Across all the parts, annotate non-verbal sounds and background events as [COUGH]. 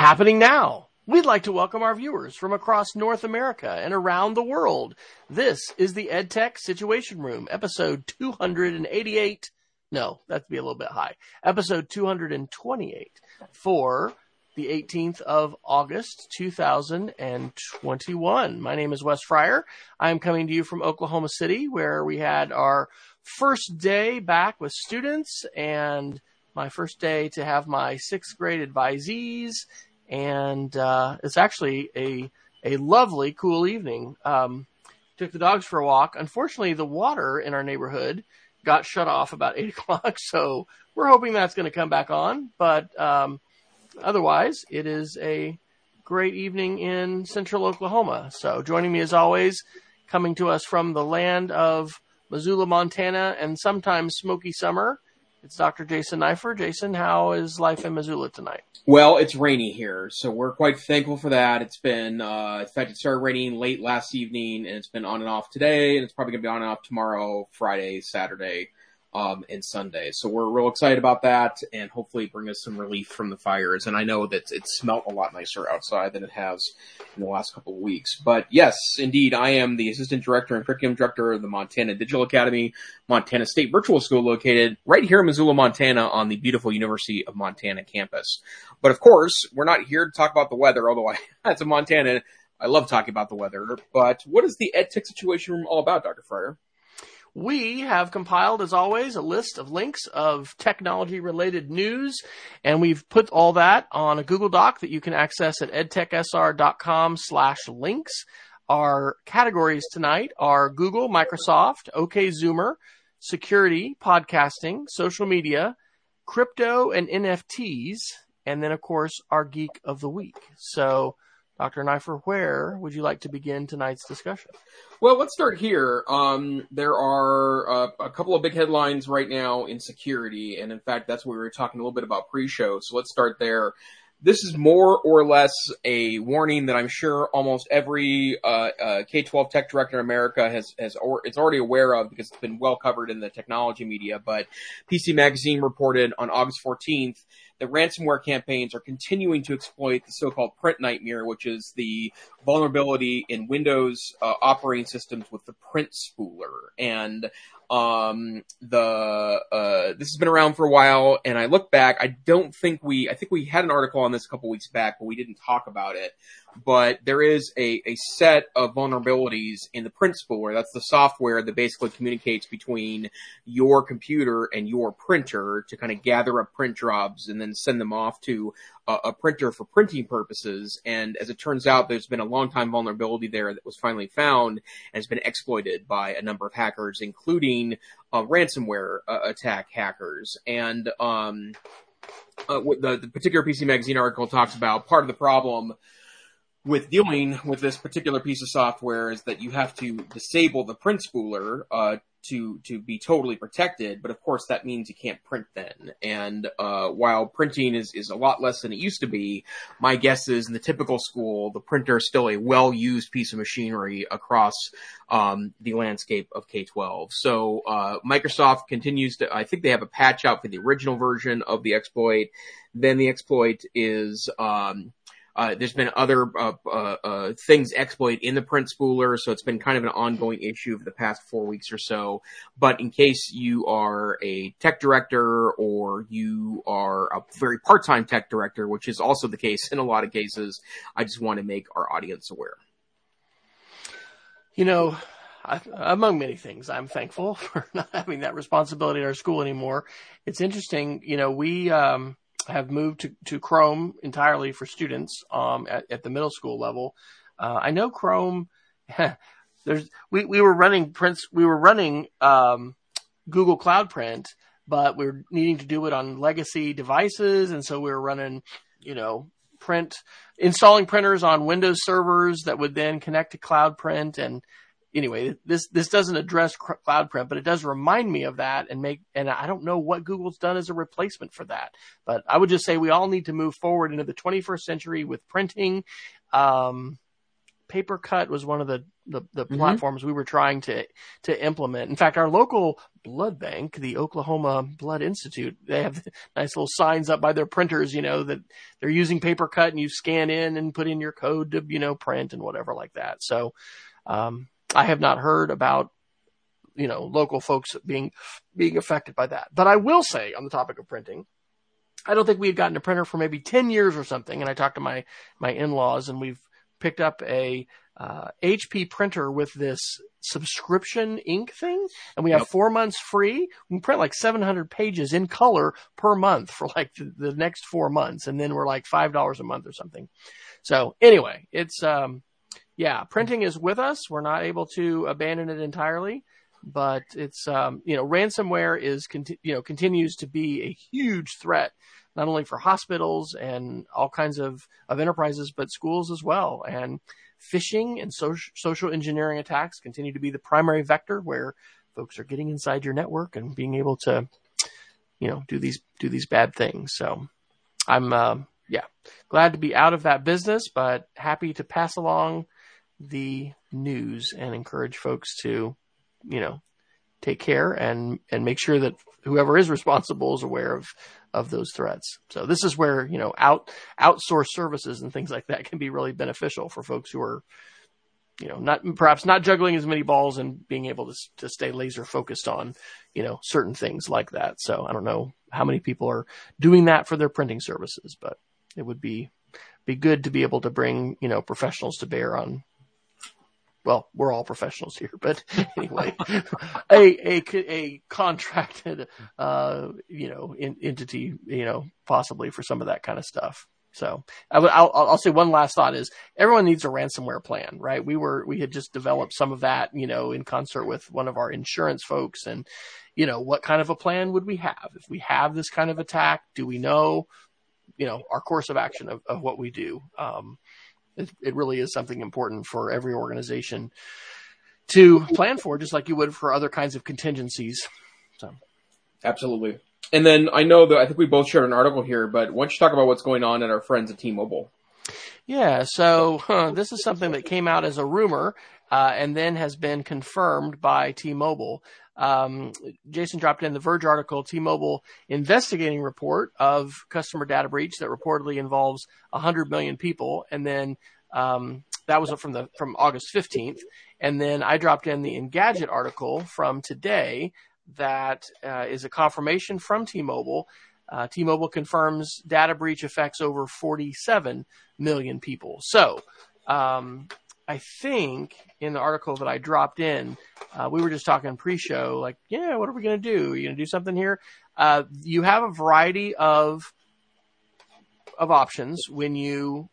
happening now. We'd like to welcome our viewers from across North America and around the world. This is the EdTech Situation Room, episode 288. No, that'd be a little bit high. Episode 228 for the 18th of August, 2021. My name is Wes Fryer. I'm coming to you from Oklahoma City, where we had our first day back with students and my first day to have my sixth grade advisees. And uh, it's actually a, a lovely, cool evening. Um, took the dogs for a walk. Unfortunately, the water in our neighborhood got shut off about [LAUGHS] 8 o'clock, so we're hoping that's going to come back on. But um, otherwise, it is a great evening in central Oklahoma. So joining me as always, coming to us from the land of Missoula, Montana, and sometimes Smoky Summer. It's Dr. Jason Neiffer. Jason, how is life in Missoula tonight? Well, it's rainy here, so we're quite thankful for that. It's been, uh, in fact, it started raining late last evening, and it's been on and off today, and it's probably going to be on and off tomorrow, Friday, Saturday um, and Sunday. So we're real excited about that and hopefully bring us some relief from the fires. And I know that it smelt a lot nicer outside than it has in the last couple of weeks. But yes, indeed, I am the assistant director and curriculum director of the Montana Digital Academy, Montana State Virtual School located right here in Missoula, Montana on the beautiful University of Montana campus. But of course, we're not here to talk about the weather, although I, [LAUGHS] as a Montana, I love talking about the weather. But what is the EdTech situation room all about, Dr. Fryer? We have compiled, as always, a list of links of technology related news, and we've put all that on a Google Doc that you can access at edtechsr.com slash links. Our categories tonight are Google, Microsoft, OK Zoomer, security, podcasting, social media, crypto, and NFTs, and then, of course, our geek of the week. So, Dr. Neiffer, where would you like to begin tonight's discussion? Well, let's start here. Um, there are uh, a couple of big headlines right now in security, and in fact, that's what we were talking a little bit about pre-show. So let's start there. This is more or less a warning that I'm sure almost every uh, uh, K-12 tech director in America has has or, already aware of because it's been well covered in the technology media. But PC Magazine reported on August 14th that ransomware campaigns are continuing to exploit the so-called PrintNightmare, which is the vulnerability in Windows uh, operating systems with the print spooler. And um, the uh, this has been around for a while, and I look back. I don't think we. I think we had an article on this a couple weeks back, but we didn't talk about it but there is a, a set of vulnerabilities in the print spooler. That's the software that basically communicates between your computer and your printer to kind of gather up print jobs and then send them off to a, a printer for printing purposes. And as it turns out, there's been a long time vulnerability there that was finally found and has been exploited by a number of hackers, including uh, ransomware uh, attack hackers. And um, uh, the, the particular PC Magazine article talks about part of the problem with dealing with this particular piece of software is that you have to disable the print spooler uh, to to be totally protected. But of course, that means you can't print then. And uh, while printing is is a lot less than it used to be, my guess is in the typical school, the printer is still a well used piece of machinery across um, the landscape of K twelve. So uh, Microsoft continues to. I think they have a patch out for the original version of the exploit. Then the exploit is. Um, uh, there's been other uh, uh, uh, things exploit in the print spooler, so it's been kind of an ongoing issue for the past four weeks or so. But in case you are a tech director or you are a very part-time tech director, which is also the case in a lot of cases, I just want to make our audience aware. You know, I, among many things, I'm thankful [LAUGHS] for not having that responsibility in our school anymore. It's interesting, you know, we. Um, have moved to, to Chrome entirely for students um, at, at the middle school level. Uh, I know Chrome. [LAUGHS] there's we, we were running prints. We were running um, Google Cloud Print, but we are needing to do it on legacy devices, and so we were running, you know, print installing printers on Windows servers that would then connect to Cloud Print and anyway, this this doesn't address cloud print, but it does remind me of that and make. And I don't know what Google's done as a replacement for that, but I would just say we all need to move forward into the 21st century with printing. Um, PaperCut was one of the the, the mm-hmm. platforms we were trying to to implement. In fact, our local blood bank, the Oklahoma Blood Institute, they have [LAUGHS] nice little signs up by their printers, you know, that they're using PaperCut and you scan in and put in your code to, you know, print and whatever like that. So, um, I have not heard about, you know, local folks being, being affected by that. But I will say on the topic of printing, I don't think we had gotten a printer for maybe 10 years or something. And I talked to my, my in-laws and we've picked up a, uh, HP printer with this subscription ink thing and we have yep. four months free. We can print like 700 pages in color per month for like the, the next four months. And then we're like $5 a month or something. So anyway, it's, um, yeah, printing is with us. We're not able to abandon it entirely, but it's, um, you know, ransomware is, conti- you know, continues to be a huge threat, not only for hospitals and all kinds of, of enterprises, but schools as well. And phishing and so- social engineering attacks continue to be the primary vector where folks are getting inside your network and being able to, you know, do these, do these bad things. So I'm, uh, yeah, glad to be out of that business, but happy to pass along the news and encourage folks to, you know, take care and, and make sure that whoever is responsible is aware of, of those threats. So this is where, you know, out, outsource services and things like that can be really beneficial for folks who are, you know, not perhaps not juggling as many balls and being able to to stay laser focused on, you know, certain things like that. So I don't know how many people are doing that for their printing services, but it would be be good to be able to bring, you know, professionals to bear on well, we're all professionals here, but [LAUGHS] anyway, a, a, a contracted, uh, you know, in, entity, you know, possibly for some of that kind of stuff. So I will, I'll, I'll say one last thought is everyone needs a ransomware plan, right? We were, we had just developed some of that, you know, in concert with one of our insurance folks and, you know, what kind of a plan would we have? If we have this kind of attack, do we know, you know, our course of action of, of what we do? Um, it, it really is something important for every organization to plan for, just like you would for other kinds of contingencies. So, absolutely. And then I know that I think we both shared an article here, but why don't you talk about what's going on at our friends at T-Mobile? Yeah, so huh, this is something that came out as a rumor uh, and then has been confirmed by T-Mobile. Um, Jason dropped in the Verge article, T-Mobile investigating report of customer data breach that reportedly involves 100 million people, and then um, that was from the from August 15th, and then I dropped in the Engadget article from today that uh, is a confirmation from T-Mobile. Uh, T-Mobile confirms data breach affects over 47 million people. So um, I think in the article that I dropped in, uh, we were just talking pre-show, like, yeah, what are we going to do? Are you going to do something here? Uh, you have a variety of of options when you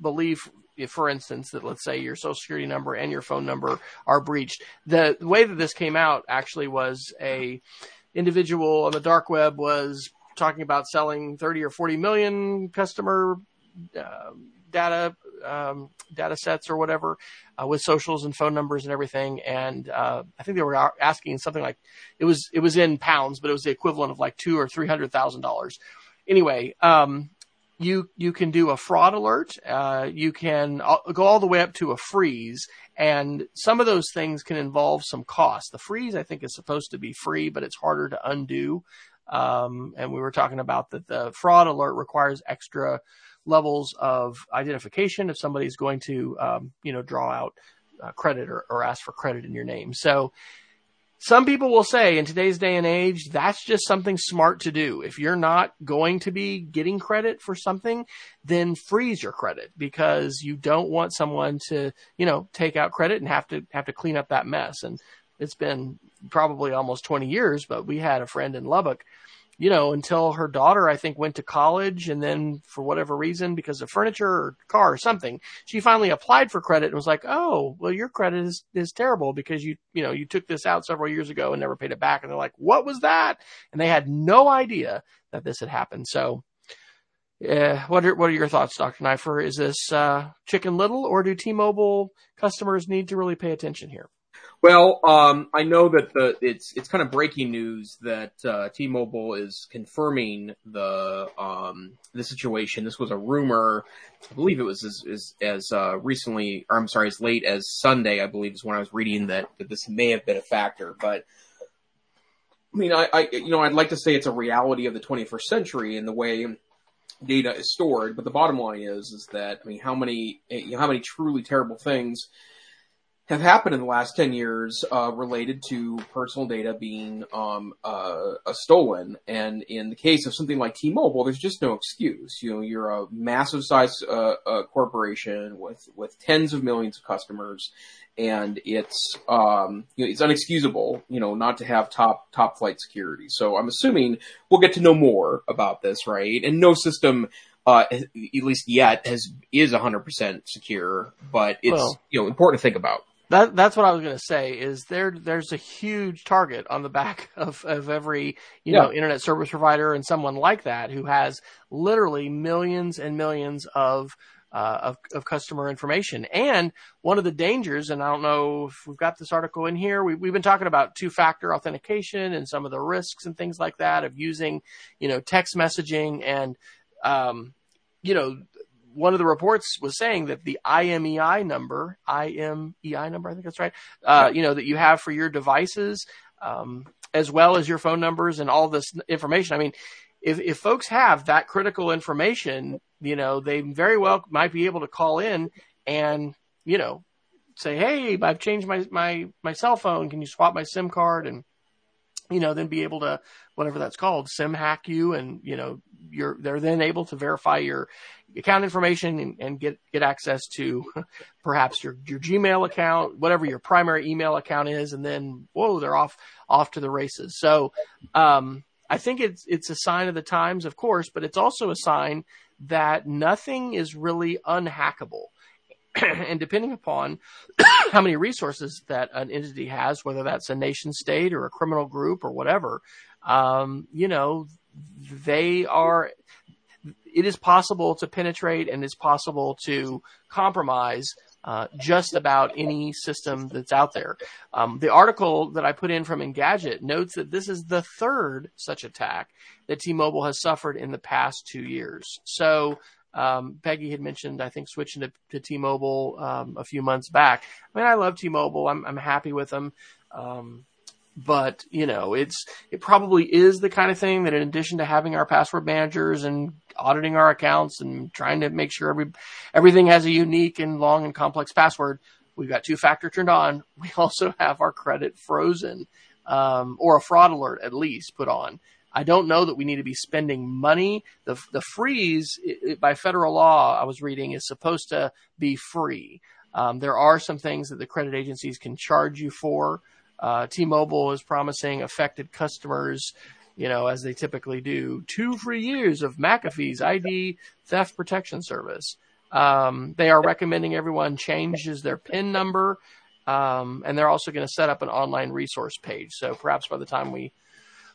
believe, if, for instance, that let's say your social security number and your phone number are breached. The, the way that this came out actually was a individual on the dark web was talking about selling 30 or 40 million customer uh, data um, data sets or whatever uh, with socials and phone numbers and everything. And uh, I think they were asking something like it was it was in pounds, but it was the equivalent of like two or three hundred thousand dollars. Anyway, um, you you can do a fraud alert. Uh, you can go all the way up to a freeze, and some of those things can involve some cost. The freeze, I think, is supposed to be free, but it's harder to undo. Um, and we were talking about that the fraud alert requires extra levels of identification if somebody's going to, um, you know, draw out uh, credit or, or ask for credit in your name. So some people will say in today's day and age, that's just something smart to do. If you're not going to be getting credit for something, then freeze your credit because you don't want someone to, you know, take out credit and have to have to clean up that mess. And it's been probably almost 20 years, but we had a friend in Lubbock you know, until her daughter, I think, went to college and then for whatever reason, because of furniture or car or something, she finally applied for credit and was like, Oh, well, your credit is, is terrible because you, you know, you took this out several years ago and never paid it back. And they're like, what was that? And they had no idea that this had happened. So, uh, what are, what are your thoughts, Dr. Neiffer? Is this, uh, chicken little or do T-Mobile customers need to really pay attention here? Well, um, I know that the it's it's kind of breaking news that uh, T-Mobile is confirming the um, the situation. This was a rumor. I believe it was as as, as uh, recently, or I'm sorry, as late as Sunday. I believe is when I was reading that that this may have been a factor. But I mean, I, I you know I'd like to say it's a reality of the 21st century in the way data is stored. But the bottom line is is that I mean, how many you know, how many truly terrible things have happened in the last 10 years uh, related to personal data being um, uh, stolen. And in the case of something like T-Mobile, there's just no excuse. You know, you're a massive size uh, uh corporation with with tens of millions of customers, and it's um, you know, it's unexcusable, you know, not to have top top flight security. So I'm assuming we'll get to know more about this, right? And no system uh, at least yet, has is 100% secure, but it's well, you know important to think about. That that's what I was going to say. Is there there's a huge target on the back [LAUGHS] of of every you yeah. know internet service provider and someone like that who has literally millions and millions of uh, of, of customer information. And one of the dangers, and I don't know if we've got this article in here, we, we've been talking about two factor authentication and some of the risks and things like that of using, you know, text messaging and, um, you know, one of the reports was saying that the IMEI number, IMEI number, I think that's right, uh, you know, that you have for your devices, um, as well as your phone numbers and all this information. I mean, if, if folks have that critical information, you know, they very well might be able to call in and, you know, say, Hey, I've changed my, my, my cell phone. Can you swap my SIM card? And, you know, then be able to, whatever that's called, SIM hack you and, you know, you're, they're then able to verify your, account information and, and, get get access to [LAUGHS] perhaps your your Gmail account, whatever your primary email account is, and then whoa, they're off off to the races. So um, I think it's it's a sign of the times, of course, but it's also a sign that nothing is really unhackable. [CLEARS THROAT] and depending upon [CLEARS THROAT] how many resources that an entity has, whether that's a nation state or a criminal group or whatever, um, you know, they are it is possible to penetrate and it's possible to compromise uh, just about any system that's out there. Um, the article that I put in from Engadget notes that this is the third such attack that T-Mobile has suffered in the past two years. So um, Peggy had mentioned, I think, switching to, to T-Mobile um, a few months back. I mean, I love T-Mobile. I'm, I'm happy with them. Um, but you know, it's it probably is the kind of thing that, in addition to having our password managers and auditing our accounts and trying to make sure every everything has a unique and long and complex password. We've got two factor turned on. [LAUGHS] We also have our credit frozen, um, or a fraud alert at least put on. I don't know that we need to be spending money. The the freeze it, it, by federal law I was reading is supposed to be free. Um, there are some things that the credit agencies can charge you for. Uh, T-Mobile is promising affected customers you know, as they typically do, two free years of McAfee's ID theft protection service. Um, they are recommending everyone changes their PIN number, um, and they're also going to set up an online resource page. So perhaps by the time we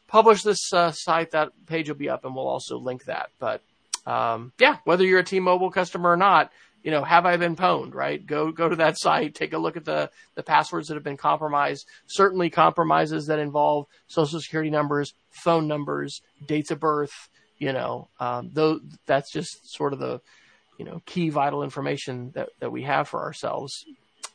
publish this uh, site, that page will be up, and we'll also link that. But um, yeah, whether you're a T-Mobile customer or not, you know, have I been pwned, right? Go, go to that site, take a look at the, the passwords that have been compromised. Certainly compromises that involve social security numbers, phone numbers, dates of birth, you know, um, though that's just sort of the, you know, key vital information that, that we have for ourselves.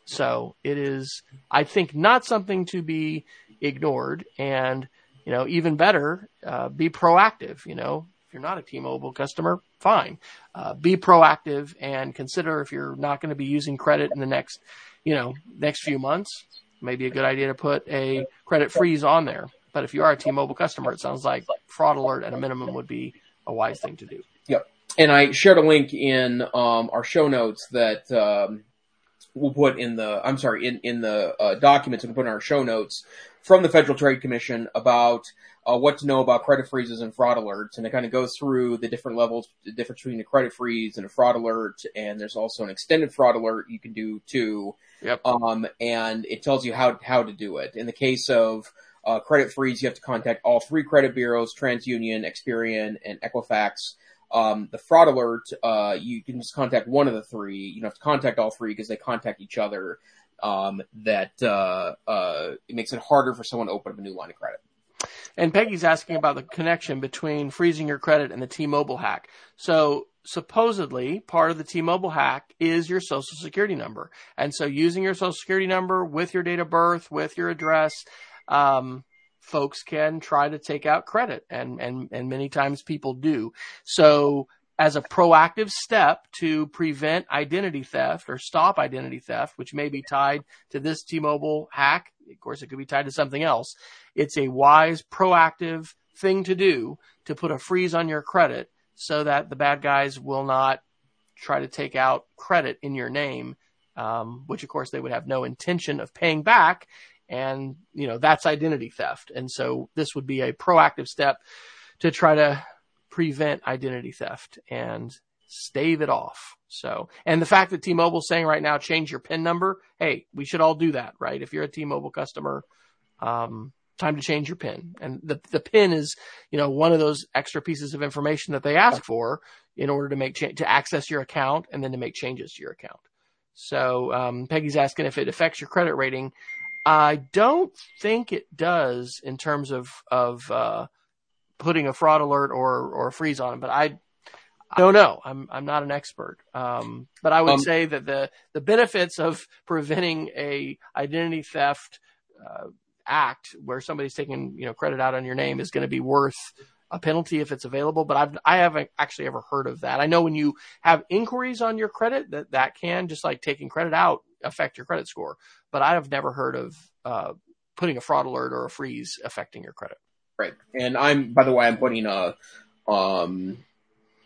So it is, I think, not something to be ignored and, you know, even better, uh, be proactive, you know, if you're not a T-Mobile customer, fine. Uh, be proactive and consider if you're not going to be using credit in the next, you know, next few months, maybe a good idea to put a credit freeze on there. But if you are a T-Mobile customer, it sounds like fraud alert at a minimum would be a wise thing to do. Yep. And I shared a link in um, our show notes that um, we'll put in the, I'm sorry, in, in the uh, documents we'll put in our show notes from the Federal Trade Commission about uh, what to know about credit freezes and fraud alerts, and it kind of goes through the different levels, the difference between a credit freeze and a fraud alert, and there's also an extended fraud alert you can do too. Yep. Um, and it tells you how how to do it. In the case of uh, credit freeze, you have to contact all three credit bureaus: TransUnion, Experian, and Equifax. Um, the fraud alert, uh, you can just contact one of the three. You don't have to contact all three because they contact each other. um, that uh, uh, it makes it harder for someone to open up a new line of credit. And Peggy's asking about the connection between freezing your credit and the T-Mobile hack. So supposedly part of the T-Mobile hack is your social security number. And so using your social security number with your date of birth, with your address, um, folks can try to take out credit and, and, and many times people do. So as a proactive step to prevent identity theft or stop identity theft, which may be tied to this T-Mobile hack. Of course, it could be tied to something else. It's a wise, proactive thing to do to put a freeze on your credit so that the bad guys will not try to take out credit in your name, um, which of course they would have no intention of paying back. And, you know, that's identity theft. And so this would be a proactive step to try to prevent identity theft and stave it off. So, and the fact that T-Mobile's saying right now, change your PIN number. Hey, we should all do that, right? If you're a T-Mobile customer, um, time to change your PIN. And the, the PIN is, you know, one of those extra pieces of information that they ask for in order to make cha- to access your account and then to make changes to your account. So, um, Peggy's asking if it affects your credit rating. I don't think it does in terms of, of, uh, putting a fraud alert or or a freeze on them. But I don't know. I'm I'm not an expert. Um, but I would um, say that the the benefits of preventing a identity theft uh, act where somebody's taking you know credit out on your name is going to be worth a penalty if it's available. But I've I haven't actually ever heard of that. I know when you have inquiries on your credit that that can just like taking credit out affect your credit score. But I have never heard of uh, putting a fraud alert or a freeze affecting your credit. Right. And I'm, by the way, I'm putting a, um,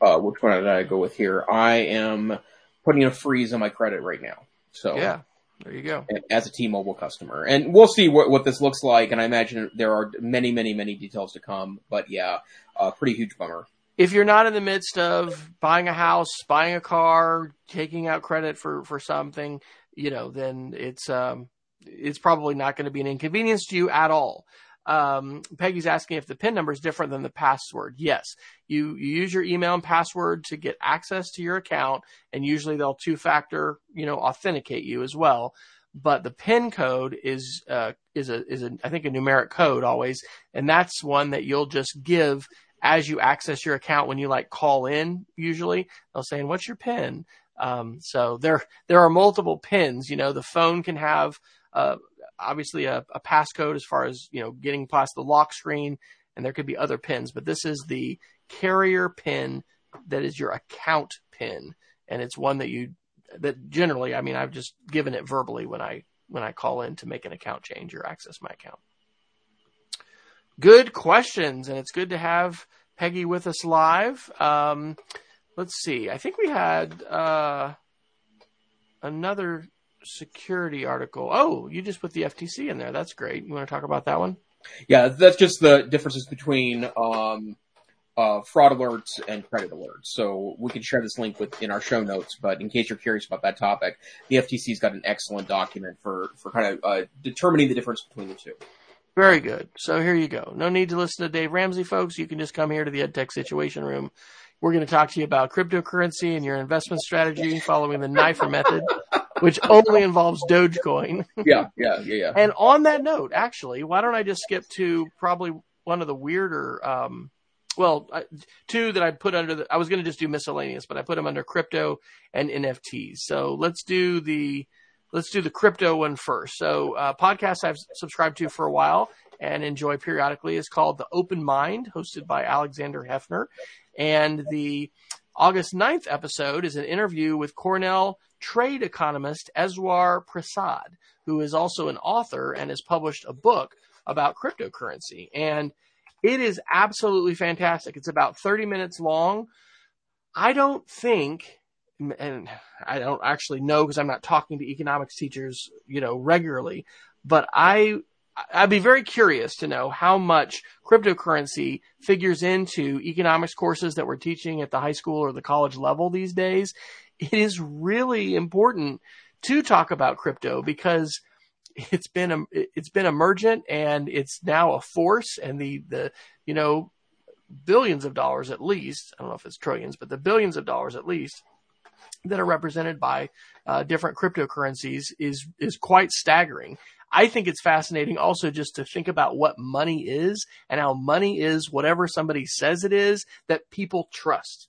uh, which one did I go with here? I am putting a freeze on my credit right now. So yeah, there you go. As a T-Mobile customer, and we'll see what, what this looks like. And I imagine there are many, many, many details to come. But yeah, uh, pretty huge bummer. If you're not in the midst of buying a house, buying a car, taking out credit for for something, you know, then it's um, it's probably not going to be an inconvenience to you at all. Um, Peggy's asking if the PIN number is different than the password. Yes, you, you use your email and password to get access to your account, and usually they'll two-factor, you know, authenticate you as well. But the PIN code is uh, is a is a I think a numeric code always, and that's one that you'll just give as you access your account when you like call in. Usually they'll say, "And "What's your PIN?" Um, so there there are multiple pins. You know, the phone can have uh, obviously a, a passcode as far as you know getting past the lock screen, and there could be other pins, but this is the carrier pin that is your account pin, and it's one that you that generally, I mean, I've just given it verbally when I when I call in to make an account change or access my account. Good questions, and it's good to have Peggy with us live. Um, let's see. I think we had uh, another security article. Oh, you just put the FTC in there. That's great. You want to talk about that one? Yeah, that's just the differences between um, uh, fraud alerts and credit alerts. So we can share this link with in our show notes. But in case you're curious about that topic, the FTC's got an excellent document for for kind of uh, determining the difference between the two. Very good. So here you go. No need to listen to Dave Ramsey, folks. You can just come here to the EdTech Situation Room. We're going to talk to you about cryptocurrency and your investment strategy following the Neiffer method which only involves Dogecoin. [LAUGHS] yeah, yeah, yeah, yeah. And on that note, actually, why don't I just skip to probably one of the weirder, um, well, two that I put under the, I was going to just do miscellaneous, but I put them under crypto and NFTs. So let's do the, let's do the crypto one first. So, uh, podcast I've subscribed to for a while and enjoy periodically is called The Open Mind, hosted by Alexander Heffner. And the August 9th episode is an interview with Cornell trade economist Eswar Prasad, who is also an author and has published a book about cryptocurrency. And it is absolutely fantastic. It's about 30 minutes long. I don't think, and I don't actually know because I'm not talking to economics teachers, you know, regularly, but I I'd be very curious to know how much cryptocurrency figures into economics courses that we're teaching at the high school or the college level these days. It is really important to talk about crypto because it's been it's been emergent and it's now a force and the the you know billions of dollars at least I don't know if it's trillions but the billions of dollars at least that are represented by uh, different cryptocurrencies is is quite staggering. I think it's fascinating also just to think about what money is and how money is whatever somebody says it is that people trust.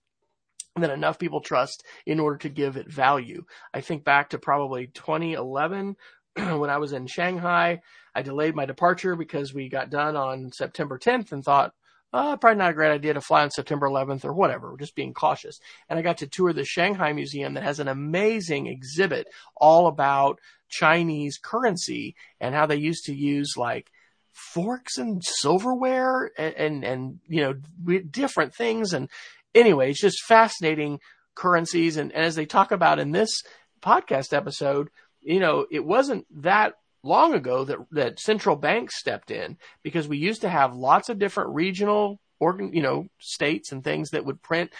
That enough people trust in order to give it value. I think back to probably 2011 [CLEARS THROAT] when I was in Shanghai. I delayed my departure because we got done on September 10th and thought, uh, probably not a great idea to fly on September 11th or whatever. Just being cautious. And I got to tour the Shanghai Museum that has an amazing exhibit all about Chinese currency and how they used to use like forks and silverware and, and, and you know, different things. And anyway, it's just fascinating currencies. And, and as they talk about in this podcast episode, you know, it wasn't that long ago that that central banks stepped in because we used to have lots of different regional organ, you know, states and things that would print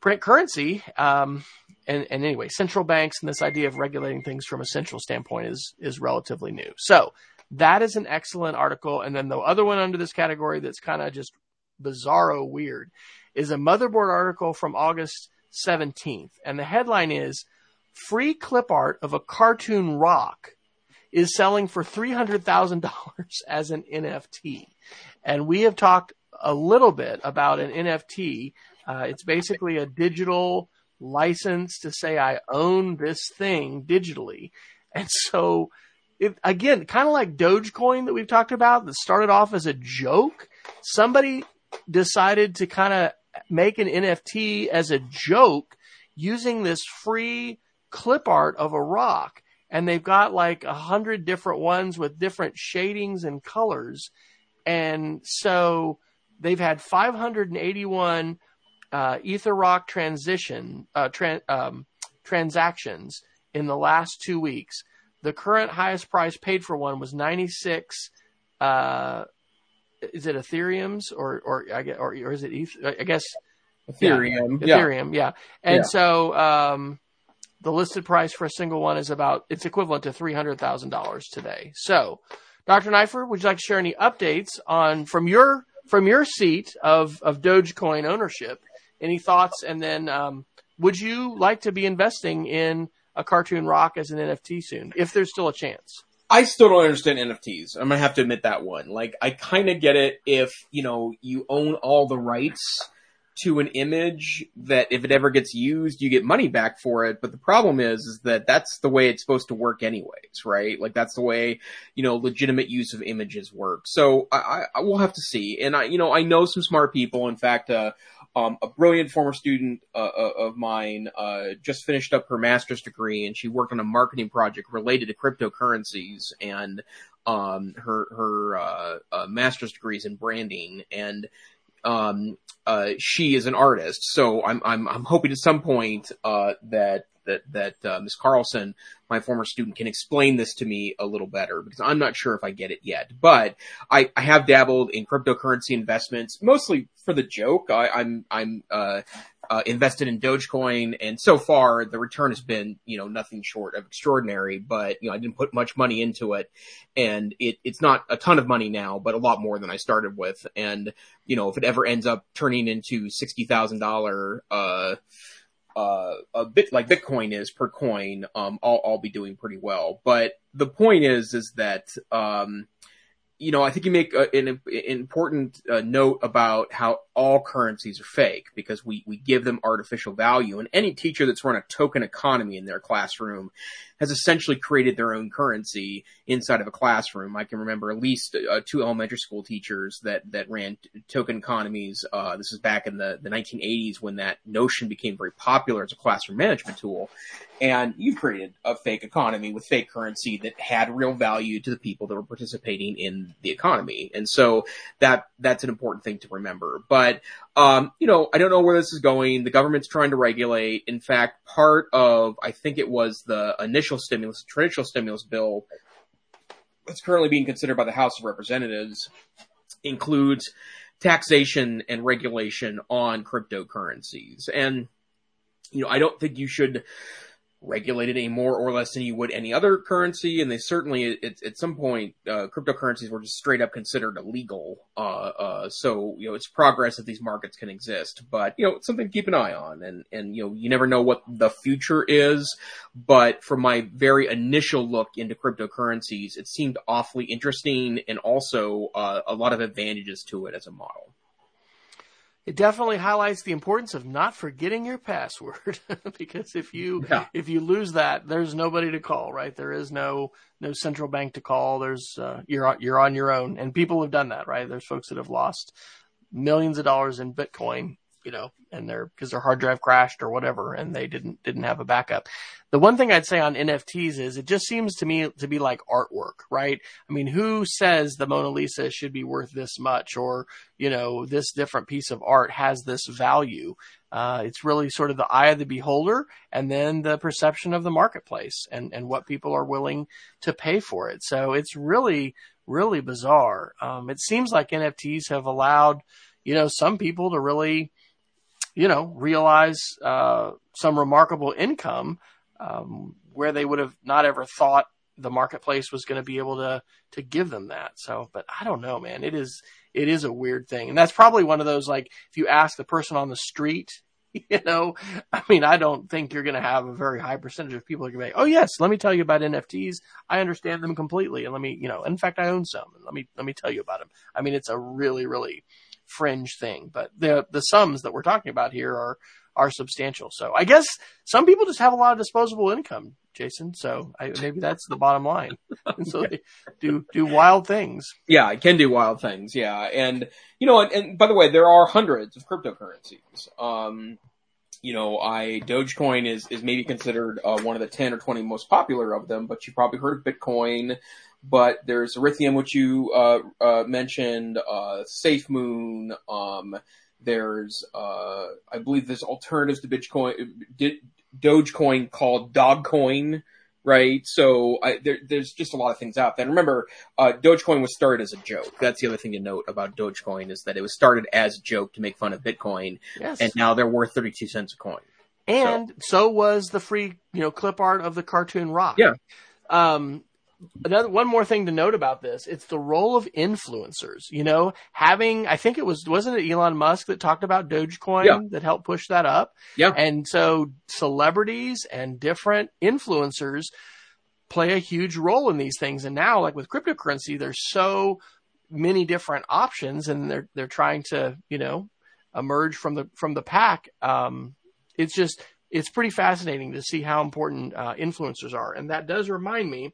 print currency. Um, and, and anyway, central banks and this idea of regulating things from a central standpoint is is relatively new. So that is an excellent article. And then the other one under this category that's kind of just bizarro weird is a motherboard article from August 17th. And the headline is Free clip art of a cartoon rock is selling for $300,000 [LAUGHS] as an NFT. And we have talked a little bit about an NFT. Uh, it's basically a digital license to say I own this thing digitally. And so, it, again, kind of like Dogecoin that we've talked about that started off as a joke. Somebody decided to kind of make an NFT as a joke using this free clip art of a rock and they've got like a hundred different ones with different shadings and colors. And so they've had 581 uh, EtherRock transition uh, um, transactions in the last two weeks. The current highest price paid for one was 96. Uh, is it Ethereum's or or I guess, or, or is it ETH? I guess Ethereum? Yeah, Ethereum, yeah. yeah. And yeah. so um, the listed price for a single one is about, it's equivalent to $300,000 today. So, Dr. Neiffer, would you like to share any updates on, from your, from your seat of, of Dogecoin ownership? Any thoughts? And then, um, would you like to be investing in a cartoon rock as an NFT soon, if there's still a chance? I still don't understand NFTs. I'm gonna have to admit that one. Like, I kind of get it if, you know, you own all the rights to an image that if it ever gets used, you get money back for it. But the problem is, is that that's the way it's supposed to work anyways, right? Like that's the way, you know, legitimate use of images work. So I, I will have to see. And I, you know, I know some smart people. In fact, uh, um, a brilliant former student uh, uh of mine uh, just finished up her master's degree, and she worked on a marketing project related to cryptocurrencies. And um, her her uh, uh master's degree is in branding, and um, uh, she is an artist, so I'm I'm I'm hoping at some point that that that uh, Ms. Carlson, my former student, can explain this to me a little better because I'm not sure if I get it yet. But I, I have dabbled in cryptocurrency investments, mostly for the joke. I, I'm I'm uh, uh, invested in Dogecoin, and so far the return has been, you know, nothing short of extraordinary. But you know, I didn't put much money into it, and it, it's not a ton of money now, but a lot more than I started with. And you know, if it ever ends up turning into sixty thousand uh, uh, a bit like Bitcoin is per coin, um, I'll, I'll be doing pretty well. But the point is, is that um, you know, I think you make a, an, an, important uh, note about how all currencies are fake because we, we give them artificial value. And any teacher that's run a token economy in their classroom has essentially created their own currency inside of a classroom. I can remember at least uh, two elementary school teachers that, that ran t- token economies. Uh, this is back in the, the 1980s when that notion became very popular as a classroom management tool. And you've created a fake economy with fake currency that had real value to the people that were participating in the economy. And so that, that's an important thing to remember. But, um, you know, I don't know where this is going. The government's trying to regulate. In fact, part of, I think it was the initial stimulus, traditional stimulus bill that's currently being considered by the House of Representatives includes taxation and regulation on cryptocurrencies. And, you know, I don't think you should regulate it any more or less than you would any other currency, and they certainly at, at some point uh, cryptocurrencies were just straight up considered illegal. Uh, uh, so you know it's progress that these markets can exist, but you know something to keep an eye on, and and you know you never know what the future is. But from my very initial look into cryptocurrencies, it seemed awfully interesting, and also uh, a lot of advantages to it as a model. It definitely highlights the importance of not forgetting your password [LAUGHS] because if you yeah. if you lose that, there's nobody to call, right? There is no no central bank to call. There's uh, you're you're on your own, and people have done that, right? There's folks that have lost millions of dollars in Bitcoin you know, and their because their hard drive crashed or whatever, and they didn't didn't have a backup. The one thing I'd say on NFTs is it just seems to me to be like artwork, right? I mean, who says the Mona Lisa should be worth this much, or you know, this different piece of art has this value? Uh, it's really sort of the eye of the beholder, and then the perception of the marketplace, and and what people are willing to pay for it. So it's really really bizarre. Um, it seems like NFTs have allowed you know some people to really you know, realize uh, some remarkable income um, where they would have not ever thought the marketplace was going to be able to to give them that. So, but I don't know, man. It is it is a weird thing, and that's probably one of those like if you ask the person on the street. [LAUGHS] You know, I mean, I don't think you're going to have a very high percentage of people going to be, oh yes, let me tell you about NFTs. I understand them completely, and let me, you know, in fact, I own some. And let me let me tell you about them. I mean, it's a really, really fringe thing, but the the sums that we're talking about here are are substantial. So I guess some people just have a lot of disposable income, Jason. So I, maybe that's the bottom line. [LAUGHS] And so they do do wild things. Yeah, it can do wild things. Yeah, and you know, and, and by the way, there are hundreds of cryptocurrencies. Um, you know, I Dogecoin is is maybe considered uh, one of the ten or twenty most popular of them, but you probably heard of Bitcoin but there's Ethereum, which you uh, uh, mentioned, uh, SafeMoon. Um, there's, uh, I believe, there's alternatives to Bitcoin, Dogecoin called Dogcoin, right? So I, there, there's just a lot of things out there. And remember, uh, Dogecoin was started as a joke. That's the other thing to note about Dogecoin is that it was started as a joke to make fun of Bitcoin, yes. and now they're worth 32 cents a coin. And so. so was the free, you know, clip art of the cartoon rock. Yeah. Um, another one more thing to note about this it's the role of influencers you know? Having i think it was wasn't it elon musk that talked about dogecoin yeah. that helped push that up? Yeah. And so celebrities and different influencers play a huge role in these things. And now like with cryptocurrency there's so many different options and they're they're trying to you know emerge from the from the pack. Um it's just it's pretty fascinating to see how important uh, influencers are. And that does remind me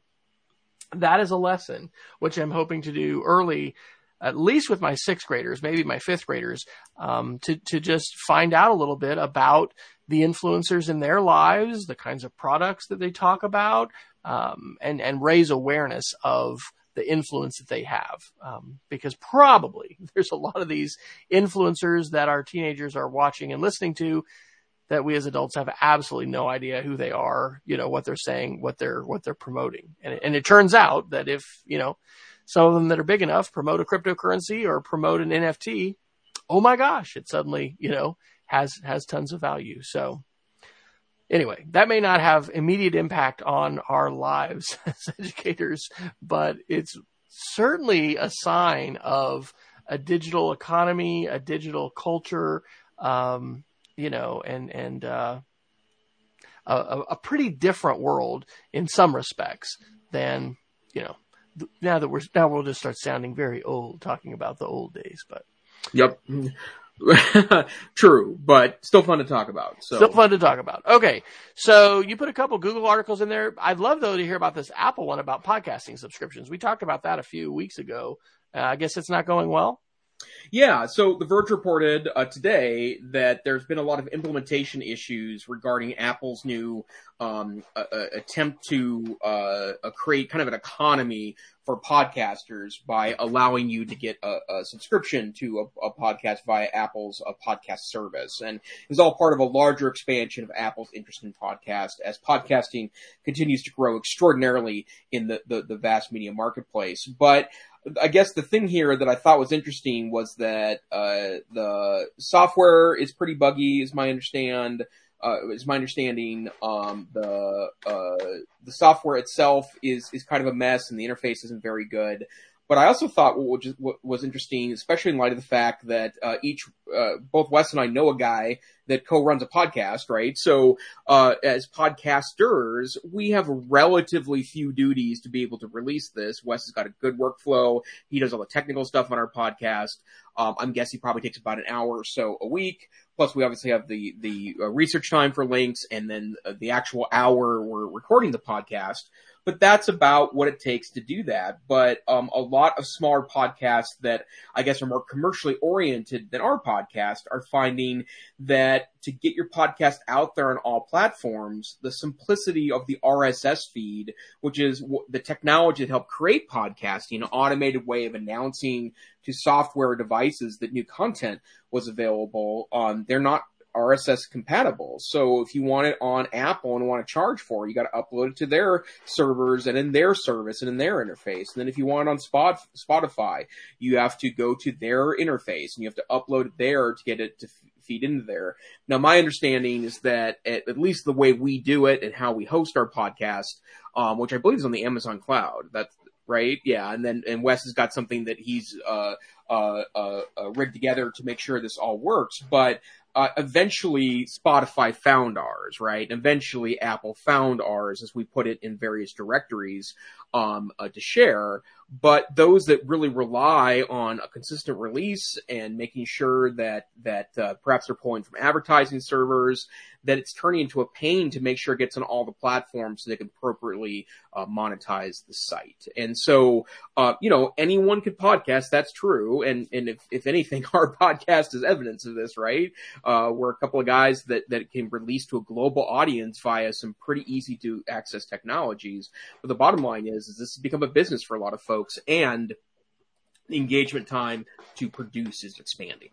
that is a lesson which I'm hoping to do early, at least with my sixth graders, maybe my fifth graders, um, to to just find out a little bit about the influencers in their lives, the kinds of products that they talk about, um, and and raise awareness of the influence that they have. Um, because probably [LAUGHS] there's a lot of these influencers that our teenagers are watching and listening to that we as adults have absolutely no idea who they are, you know, what they're saying, what they're, what they're promoting. And, and it turns out that if, you know, some of them that are big enough promote a cryptocurrency or promote an NFT, oh my gosh, it suddenly, you know, has, has tons of value. So anyway, that may not have immediate impact on our lives [LAUGHS] as educators, but it's certainly a sign of a digital economy, a digital culture, um, you know, and and uh, a, a pretty different world in some respects than you know. Now that we're now we'll just start sounding very old talking about the old days, but yep. [LAUGHS] True, but still fun to talk about. So. Still fun to talk about. Okay, so you put a couple Google articles in there. I'd love though to hear about this Apple one about podcasting subscriptions. We talked about that a few weeks ago. Uh, I guess it's not going well. Yeah, so The Verge reported uh, today that there's been a lot of implementation issues regarding Apple's new um, attempt to uh, create kind of an economy for podcasters by allowing you to get a, a subscription to a, a, podcast via Apple's uh, podcast service. And it's all part of a larger expansion of Apple's interest in podcast as podcasting continues to grow extraordinarily in the, the, the vast media marketplace. But I guess the thing here that I thought was interesting was that uh, the software is pretty buggy, is my understand. uh, is my understanding, um, the uh, the software itself is is kind of a mess and the interface isn't very good. But I also thought what was, interesting, especially in light of the fact that uh, each, uh, both Wes and I know a guy that co-runs a podcast, right? So uh, as podcasters, we have relatively few duties to be able to release this. Wes has got a good workflow. He does all the technical stuff on our podcast. Um, I'm guessing he probably takes about an hour or so a week. Plus, we obviously have the the uh, research time for links, and then uh, the actual hour we're recording the podcast but that's about what it takes to do that. But um, a lot of smaller podcasts that I guess are more commercially oriented than our podcast are finding that to get your podcast out there on all platforms, the simplicity of the RSS feed, which is the technology that helped create podcasting, an automated way of announcing to software devices that new content was available, um, they're not RSS compatible. So if you want it on Apple and want to charge for it, you got to upload it to their servers and in their service and in their interface. And then if you want it on Spot, Spotify, you have to go to their interface and you have to upload it there to get it to feed into there. Now, my understanding is that at, at least the way we do it and how we host our podcast, um, which I believe is on the Amazon cloud, that's right. Yeah. And then, and Wes has got something that he's, uh, uh, uh, uh, rigged together to make sure this all works. But uh, eventually Spotify found ours, right? Eventually Apple found ours as we put it in various directories um, uh, to share. But those that really rely on a consistent release and making sure that that uh, perhaps they're pulling from advertising servers, that it's turning into a pain to make sure it gets on all the platforms so they can appropriately uh, monetize the site. And so, uh, you know, anyone could podcast. That's true. And and if if anything, [LAUGHS] our podcast is evidence of this, right? Uh, we're a couple of guys that that can release to a global audience via some pretty easy to access technologies. But the bottom line is, is this has become a business for a lot of folks, and the engagement time to produce is expanding.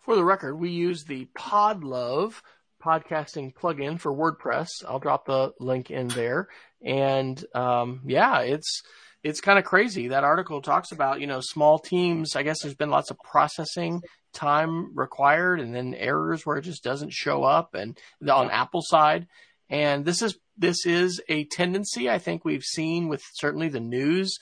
For the record, we use the Podlove podcasting plugin for WordPress. I'll drop the link in there. And um, yeah, it's it's kind of crazy. That article talks about you know small teams. I guess there's been lots of processing time required, and then errors where it just doesn't show up, and on Apple side. And this is this is a tendency I think we've seen with certainly the news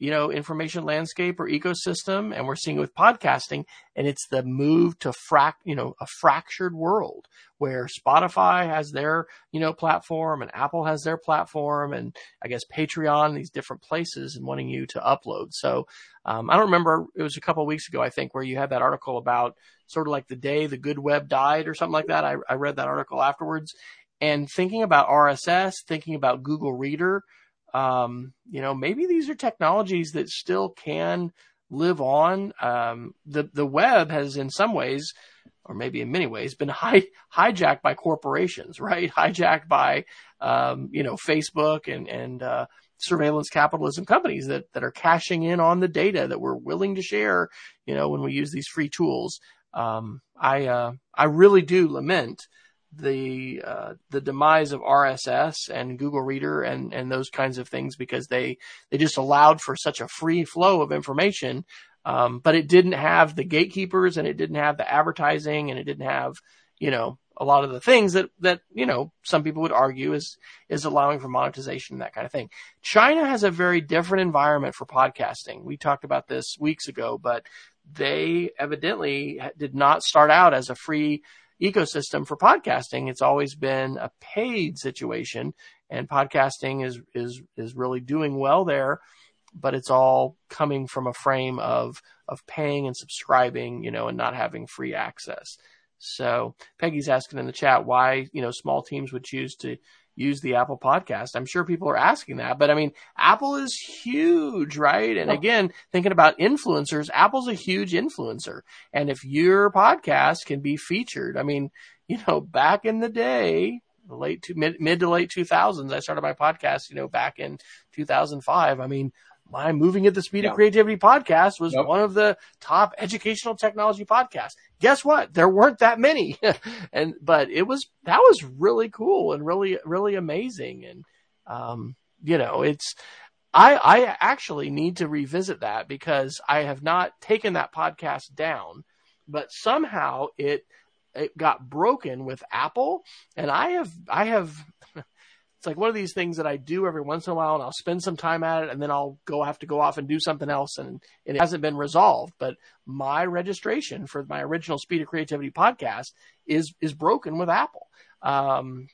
you know, information landscape or ecosystem, and we're seeing it with podcasting, and it's the move to frac, you know, a fractured world where Spotify has their, you know, platform and Apple has their platform, and I guess Patreon, these different places, and wanting you to upload. So um, I don't remember. It was a couple weeks ago, I think, where you had that article about sort of like the day the good web died or something like that. I, I read that article afterwards, and thinking about RSS, thinking about Google Reader um, you know, maybe these are technologies that still can live on. Um, the the web has, in some ways, or maybe in many ways, been hi- hijacked by corporations, [LAUGHS] right? Hijacked by um, you know Facebook and and uh, surveillance capitalism companies that that are cashing in on the data that we're willing to share. You know, when we use these free tools. Um, I uh, I really do lament the uh, the demise of RSS and Google Reader and and those kinds of things because they they just allowed for such a free flow of information, um, but it didn't have the gatekeepers and it didn't have the advertising and it didn't have you know a lot of the things that that you know some people would argue is is allowing for monetization and that kind of thing. China has a very different environment for podcasting. We talked about this weeks ago, but they evidently did not start out as a free ecosystem for podcasting. It's always been a paid situation and podcasting is, is, is really doing well there, but it's all coming from a frame of, of paying and subscribing, you know, and not having free access. So Peggy's asking in the chat why, you know, small teams would choose to use the Apple podcast. I'm sure people are asking that, but I mean, Apple is huge, right? And again, thinking about influencers, Apple's a huge influencer. And if your podcast can be featured, I mean, you know, back in the day, late to mid, mid to late 2000s, I started my podcast, you know, back in 2005. I mean, my Moving at the Speed of Creativity podcast was yep. one of the top educational technology podcasts. Guess what? There weren't that many. [LAUGHS] and, but it was, that was really cool and really, really amazing. And, um, you know, it's, I, I actually need to revisit that because I have not taken that podcast down, but somehow it, it got broken with Apple, and I have I have it's like one of these things that I do every once in a while and I'll spend some time at it and then I'll go have to go off and do something else and, and it hasn't been resolved. But my registration for my original Speed of Creativity podcast is is broken with Apple. Um,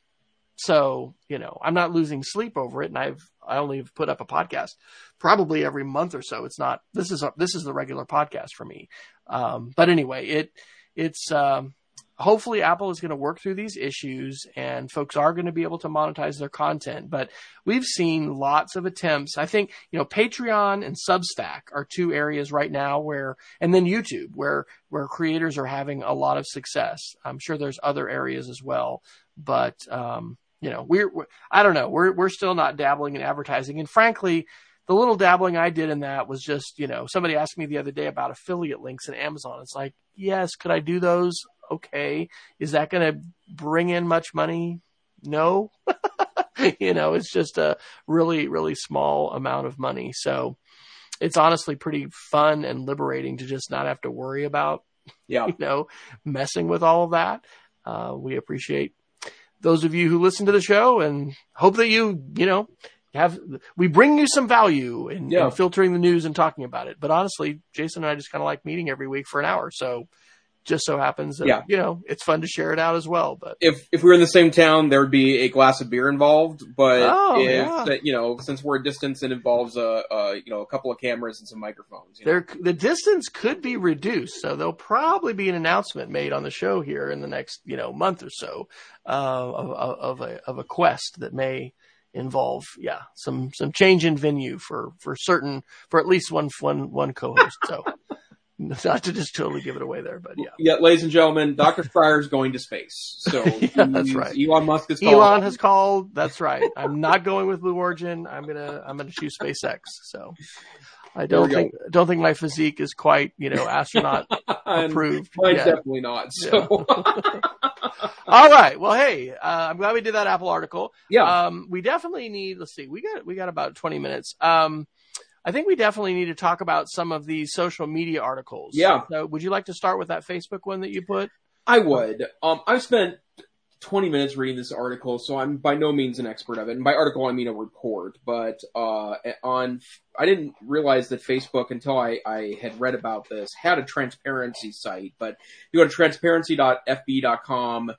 so, you know, I'm not losing sleep over it and I've I only have put up a podcast probably every month or so. It's not this is a, this is the regular podcast for me. Um, but anyway, it it's um, hopefully Apple is going to work through these issues and folks are going to be able to monetize their content. But we've seen lots of attempts. I think, you know, Patreon and Substack are two areas right now where, and then YouTube where, where creators are having a lot of success. I'm sure there's other areas as well, but, um, you know, we're, we're I don't know, we're, we're still not dabbling in advertising. And frankly, the little dabbling I did in that was just, you know, somebody asked me the other day about affiliate links in Amazon. It's like, yes, could I do those? Okay. Is that going to bring in much money? No. [LAUGHS] you know, it's just a really, really small amount of money. So it's honestly pretty fun and liberating to just not have to worry about, [LAUGHS] yeah. you know, messing with all of that. Uh, we appreciate those of you who listen to the show and hope that you, you know, have we bring you some value in, yeah. in filtering the news and talking about it. But honestly, Jason and I just kind of like meeting every week for an hour. So just so happens that, yeah. you know, it's fun to share it out as well. But if, if we were in the same town, there would be a glass of beer involved. But oh, if, yeah. you know, since we're a distance, it involves a, a, you know, a couple of cameras and some microphones. There, know? the distance could be reduced. So there'll probably be an announcement made on the show here in the next, you know, month or so, uh, of, of a, of a quest that may, involve yeah some some change in venue for for certain for at least one one one co-host so [LAUGHS] [LAUGHS] not to just totally give it away there, but yeah. Yeah, ladies and gentlemen, Dr. Fryer is going to space. So [LAUGHS] yeah, that's right. Elon Musk has called. Elon has called. That's right. I'm not going with Blue Origin. I'm gonna I'm gonna choose SpaceX. So I don't think go. don't think my physique is quite you know astronaut [LAUGHS] approved. Mine's definitely not. So. Yeah. All right. Well, hey, uh, I'm glad we did that Apple article. Yeah. Um, we definitely need. Let's see. We got we got about 20 minutes. Um, I think we definitely need to talk about some of these social media articles. Yeah. So would you like to start with that Facebook one that you put? I would. Um, I've spent 20 minutes reading this article, so I'm by no means an expert of it. And by article, I mean a report. But uh, on, I didn't realize that Facebook until I, I had read about this had a transparency site. But you go to transparency.fb.com.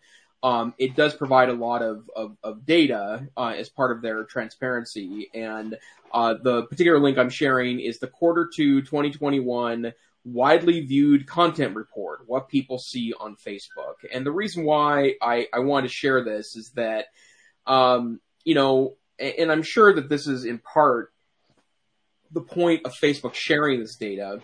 Um, it does provide a lot of, of, of data uh, as part of their transparency. And uh, the particular link I'm sharing is the quarter two 2021 widely viewed content report, what people see on Facebook. And the reason why I, I want to share this is that, um, you know, and I'm sure that this is in part the point of Facebook sharing this data.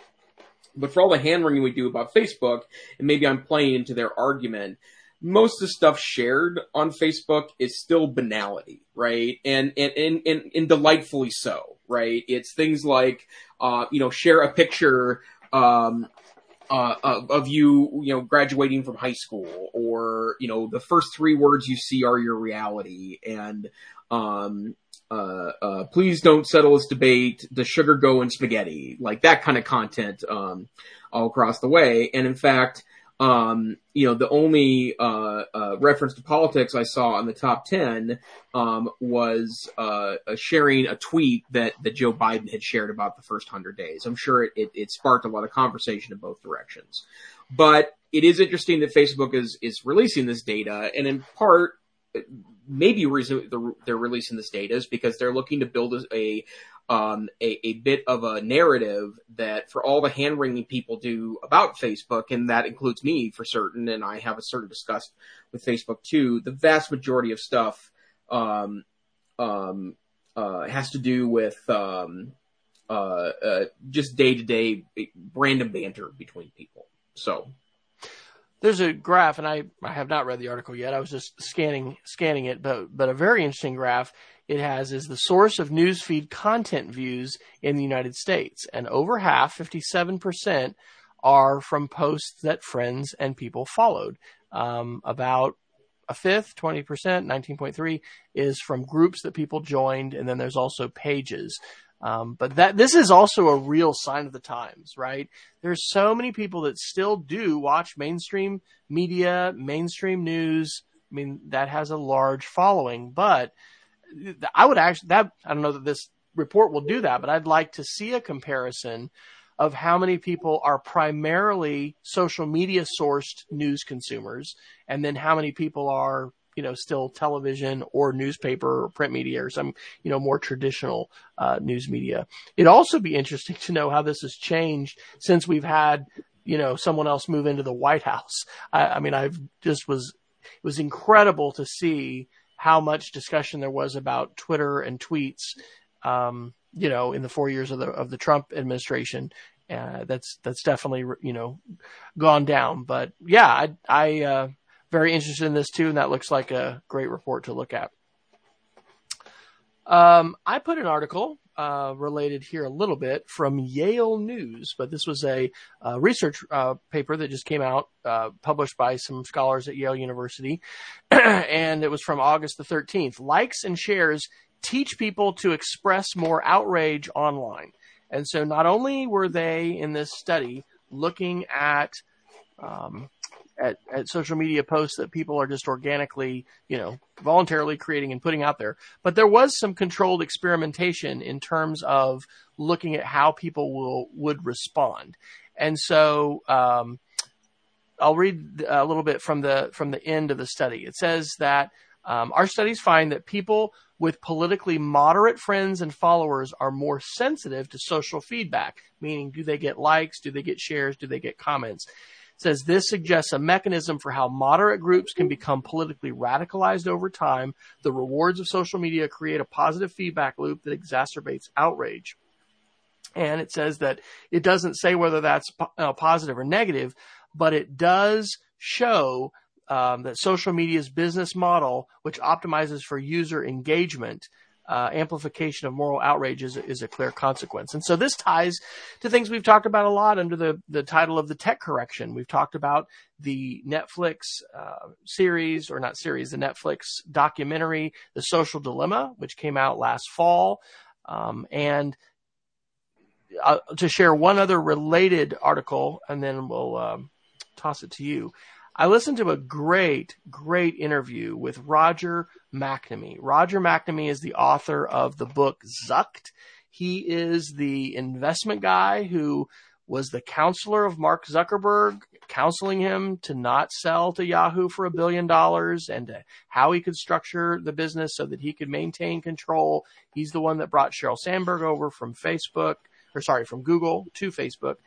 But for all the hand wringing we do about Facebook, and maybe I'm playing into their argument, most of the stuff shared on Facebook is still banality, right? And, and, and, and, and delightfully so, right? It's things like, uh, you know, share a picture, um, uh, of, of you, you know, graduating from high school, or you know, the first three words you see are your reality, and um, uh, uh, please don't settle this debate. Does sugar go in spaghetti? Like that kind of content, um, all across the way. And in fact, um, you know, the only uh, uh, reference to politics I saw on the top ten um, was uh, sharing a tweet that that Joe Biden had shared about the first hundred days. I'm sure it, it, it sparked a lot of conversation in both directions, but it is interesting that Facebook is is releasing this data, and in part, maybe reason they're releasing this data is because they're looking to build a um, a, a, bit of a narrative that for all the hand wringing people do about Facebook, and that includes me for certain, and I have a certain disgust with Facebook too, the vast majority of stuff um, um, uh, has to do with um, uh, uh, just day to day random banter between people. So there's a graph, and I, I have not read the article yet. I was just scanning scanning it, but but a very interesting graph it has is the source of newsfeed content views in the United States, and over half, 57%, are from posts that friends and people followed. Um, about a fifth, 20%, 19.3 is from groups that people joined, and then there's also pages. Um, but that this is also a real sign of the times, right? There's so many people that still do watch mainstream media, mainstream news. I mean, that has a large following, but I would actually that I don't know that this report will do that, but I'd like to see a comparison of how many people are primarily social media sourced news consumers and then how many people are you know still television or newspaper or print media or some you know more traditional uh, news media. It'd also be interesting to know how this has changed since we've had you know someone else move into the white house. I, I mean i've just was it was incredible to see how much discussion there was about twitter and tweets um, you know, in the four years of the of the Trump administration. Uh, that's that's definitely you know gone down. But yeah, I I uh, very interested in this too, and that looks like a great report to look at. Um, I put an article uh, related here a little bit from Yale News, but this was a, a research uh, paper that just came out, uh, published by some scholars at Yale University, [CLEARS THROAT] and it was from August the 13th. Likes and shares teach people to express more outrage online. And so not only were they in this study looking at, um, at, at social media posts that people are just organically, you know, voluntarily creating and putting out there, but there was some controlled experimentation in terms of looking at how people will would respond. And so, um, I'll read a little bit from the from the end of the study. It says that um, our studies find that people with politically moderate friends and followers are more sensitive to social feedback, meaning do they get likes, do they get shares, do they get comments. Says this suggests a mechanism for how moderate groups can become politically radicalized over time. The rewards of social media create a positive feedback loop that exacerbates outrage. And it says that it doesn't say whether that's uh, positive or negative, but it does show um, that social media's business model, which optimizes for user engagement, uh, amplification of moral outrage is, is, a clear consequence. And so this ties to things we've talked about a lot under the, the title of the tech correction. We've talked about the Netflix uh, series, or not series, the Netflix documentary, The Social Dilemma, which came out last fall. Um, and uh, to share one other related article, and then we'll um, toss it to you. I listened to a great, great interview with Roger McNamee. Roger McNamee is the author of the book Zucked. He is the investment guy who was the counselor of Mark Zuckerberg, counseling him to not sell to Yahoo for a billion dollars and how he could structure the business so that he could maintain control. He's the one that brought Sheryl Sandberg over from Facebook, or sorry, from Google to Facebook.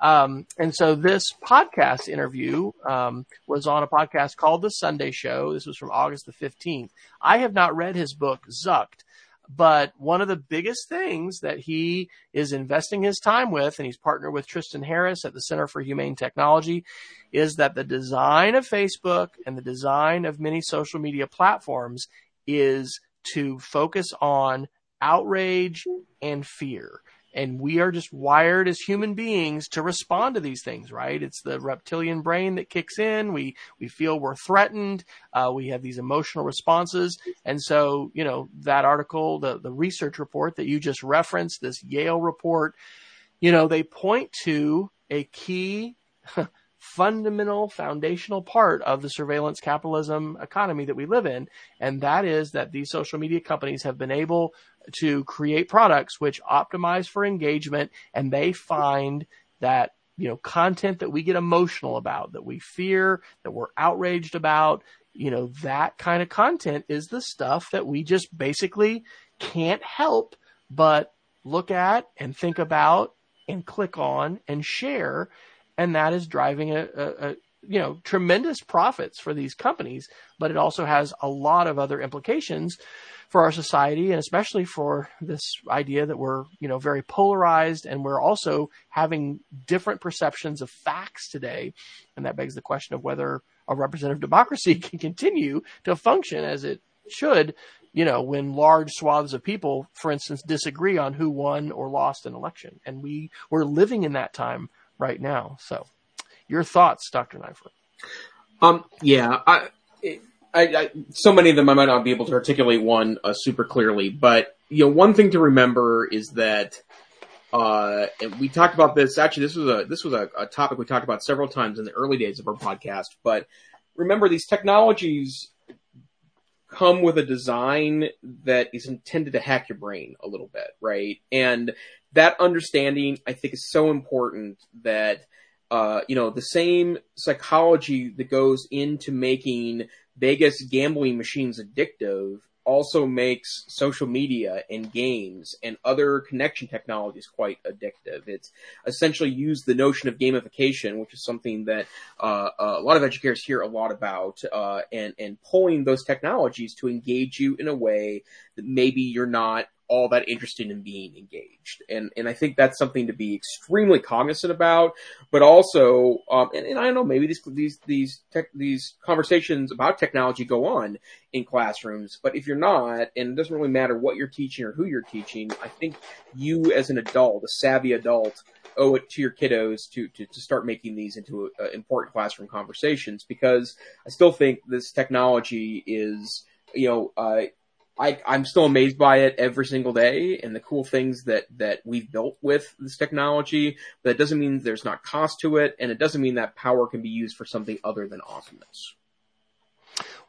Um, and so this podcast interview um, was on a podcast called The Sunday Show. This was from August the 15th. I have not read his book, Zucked, but one of the biggest things that he is investing his time with, and he's partnered with Tristan Harris at the Center for Humane Technology, is that the design of Facebook and the design of many social media platforms is to focus on outrage and fear and we are just wired as human beings to respond to these things, right? It's the reptilian brain that kicks in. We we feel we're threatened. Uh, we have these emotional responses, and so you know that article, the the research report that you just referenced, this Yale report, you know they point to a key. [LAUGHS] fundamental foundational part of the surveillance capitalism economy that we live in and that is that these social media companies have been able to create products which optimize for engagement and they find that you know content that we get emotional about that we fear that we're outraged about you know that kind of content is the stuff that we just basically can't help but look at and think about and click on and share and that is driving a, a, you know tremendous profits for these companies but it also has a lot of other implications for our society and especially for this idea that we're, you know, very polarized and we're also having different perceptions of facts today. And that begs the question of whether a representative democracy [LAUGHS] can continue to function as it should, you know, when large swaths of people, for instance, disagree on who won or lost an election. And we, we're living in that time right now. So your thoughts, Dr. Neiffer. Um, yeah, I, I, I, so many of them I might not be able to articulate one uh, super clearly, but you know, one thing to remember is that, uh, and we talked about this. Actually, this was a this was a, a topic we talked about several times in the early days of our podcast. But remember, these technologies come with a design that is intended to hack your brain a little bit, right? And that understanding, I think, is so important that uh, you know the same psychology that goes into making Vegas gambling machines addictive also makes social media and games and other connection technologies quite addictive. It's essentially used the notion of gamification, which is something that uh, a lot of educators hear a lot about, uh, and and pulling those technologies to engage you in a way maybe you're not all that interested in being engaged. And, and I think that's something to be extremely cognizant about, but also, um, and, and I don't know, maybe these, these, these tech, these conversations about technology go on in classrooms, but if you're not, and it doesn't really matter what you're teaching or who you're teaching, I think you as an adult, a savvy adult, owe it to your kiddos to, to, to start making these into uh, important classroom conversations because I still think this technology is, you know, uh, I, I'm still amazed by it every single day and the cool things that, that we've built with this technology, but it doesn't mean there's not cost to it, and it doesn't mean that power can be used for something other than awesomeness.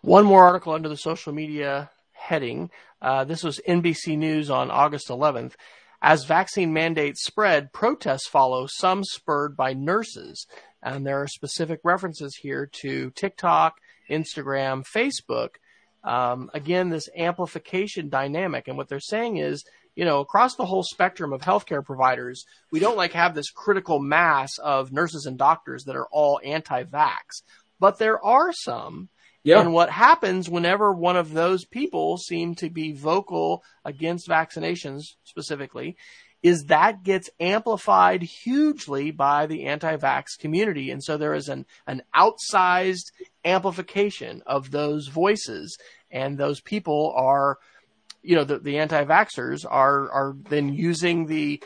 One more article under the social media heading. Uh, this was NBC News on August 11th. As vaccine mandates spread, protests follow, some spurred by nurses. And there are specific references here to TikTok, Instagram, Facebook um, again, this amplification dynamic. And what they're saying is, you know, across the whole spectrum of healthcare providers, we don't like have this critical mass of nurses and doctors that are all anti-vax, but there are some. Yeah. And what happens whenever one of those people seem to be vocal against vaccinations specifically is that gets amplified hugely by the anti-vax community. And so there is an, an outsized amplification of those voices. And those people are, you know, the, the anti-vaxxers are, are then using the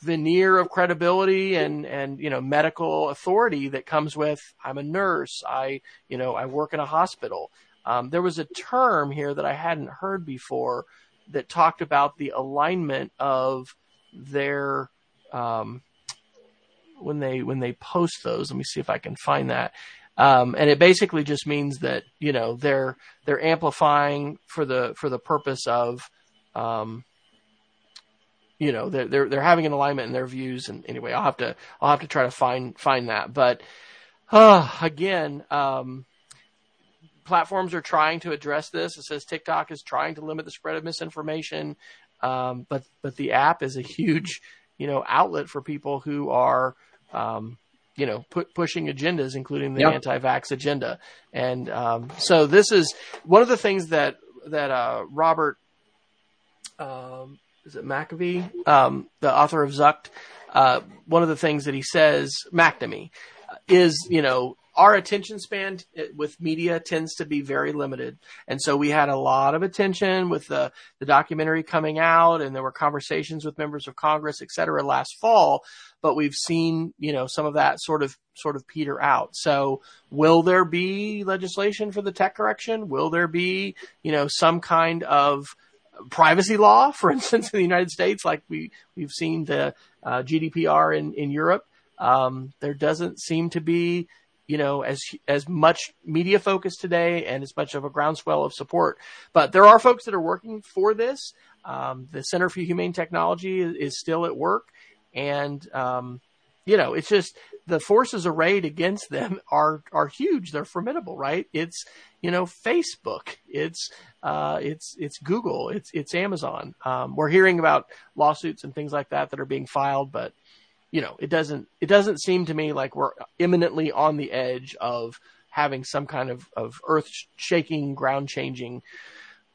veneer of credibility and, and, you know, medical authority that comes with, I'm a nurse. I, you know, I work in a hospital. Um, there was a term here that I hadn't heard before that talked about the alignment of their um, when they when they post those. Let me see if I can find that. Um, and it basically just means that you know they're they're amplifying for the for the purpose of um, you know they're, they're they're having an alignment in their views and anyway I'll have to I'll have to try to find find that but uh, again um, platforms are trying to address this. It says TikTok is trying to limit the spread of misinformation, um, but but the app is a huge you know outlet for people who are um, you know pu- pushing agendas, including the yep. anti-vax agenda. And um, so this is one of the things that that uh, Robert um, is it McAfee, um, the author of Zucked. Uh, one of the things that he says, McNamee, is you know our attention span with media tends to be very limited. And so we had a lot of attention with the, the documentary coming out and there were conversations with members of Congress, et cetera, last fall. But we've seen, you know, some of that sort of, sort of peter out. So will there be legislation for the tech correction? Will there be, you know, some kind of privacy law, [LAUGHS] for instance, in the United States, like we, we've seen the uh, GDPR in, in Europe? Um, there doesn't seem to be you know, as as much media focus today and as much of a groundswell of support. But there are folks that are working for this. Um, the Center for Humane Technology is, is still at work, and um, you know, it's just the forces arrayed against them [LAUGHS] are are huge. They're formidable, right? It's you know, Facebook, it's uh, it's it's Google, it's it's Amazon. Um, we're hearing about lawsuits and things like that that are being filed, but you know, it doesn't it doesn't seem to me like we're imminently on the edge of having some kind of, of earth shaking, ground changing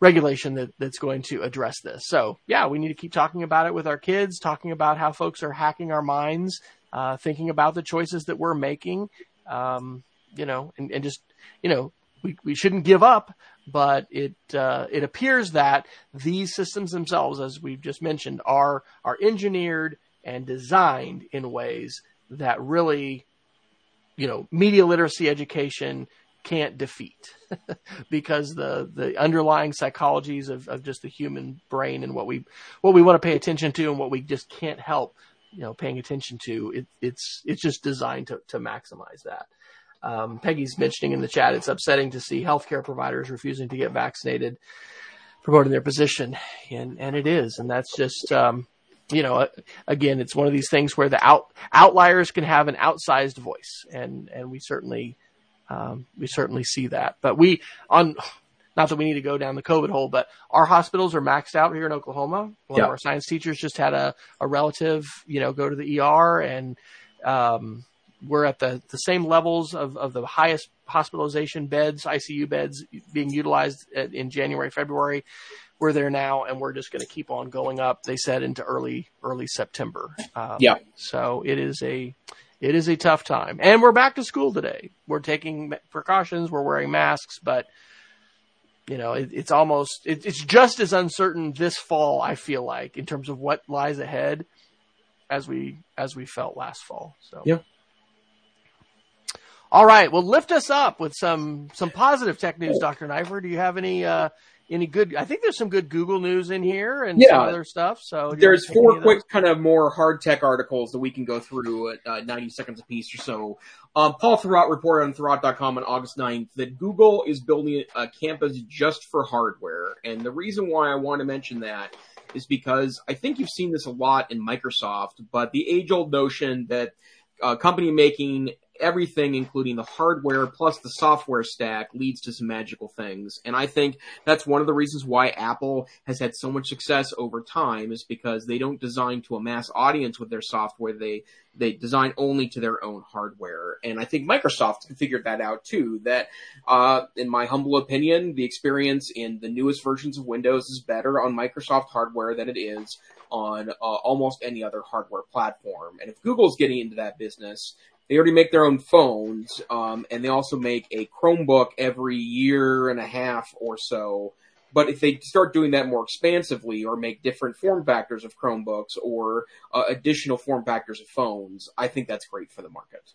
regulation that, that's going to address this. So yeah, we need to keep talking about it with our kids, talking about how folks are hacking our minds, uh, thinking about the choices that we're making, um, you know, and, and just, you know, we, we shouldn't give up, but it, uh, it appears that these systems themselves, as we've just mentioned, are, are engineered and designed in ways that really, you know, media literacy education can't defeat. [LAUGHS] Because the the underlying psychologies of, of just the human brain and what we what we want to pay attention to and what we just can't help you know paying attention to it, it's it's just designed to to maximize that. Um, Peggy's mentioning in the chat it's upsetting to see healthcare providers refusing to get vaccinated, promoting their position, and and it is, and that's just um, you know, again, it's one of these things where the out, outliers can have an outsized voice, and and we certainly um, we certainly see that. But we on not that we need to go down the COVID hole, but our hospitals are maxed out here in Oklahoma. One yeah. of our science teachers just had a, a relative, you know, go to the ER and um, we're at the, the same levels of, of the highest hospitalization beds, ICU beds being utilized in January, February we're there now and we're just going to keep on going up. They said into early, early September. Um, yeah. So it is a, it is a tough time and we're back to school today. We're taking precautions. We're wearing masks, but you know, it, it's almost, it, it's just as uncertain this fall, I feel like, in terms of what lies ahead as we, as we felt last fall. So, yeah. All right. Well, lift us up with some, some positive tech news, Dr. Neiffer. Do you have any, uh, any good? I think there's some good Google news in here and yeah. other stuff. So there's four quick, kind of more hard tech articles that we can go through at uh, 90 seconds a piece or so. Um, Paul Thurrott reported on Thurrott.com on August 9th that Google is building a campus just for hardware, and the reason why I want to mention that is because I think you've seen this a lot in Microsoft, but the age-old notion that a uh, company making everything, including the hardware plus the software stack, leads to some magical things. And I think that's one of the reasons why Apple has had so much success over time is because they don't design to a mass audience with their software. They they design only to their own hardware. And I think Microsoft figured that out too. That, uh, in my humble opinion, the experience in the newest versions of Windows is better on Microsoft hardware than it is on uh, almost any other hardware platform. And if Google's getting into that business, they already make their own phones, um, and they also make a Chromebook every year and a half or so. But if they start doing that more expansively or make different form factors of Chromebooks or uh, additional form factors of phones, I think that's great for the market.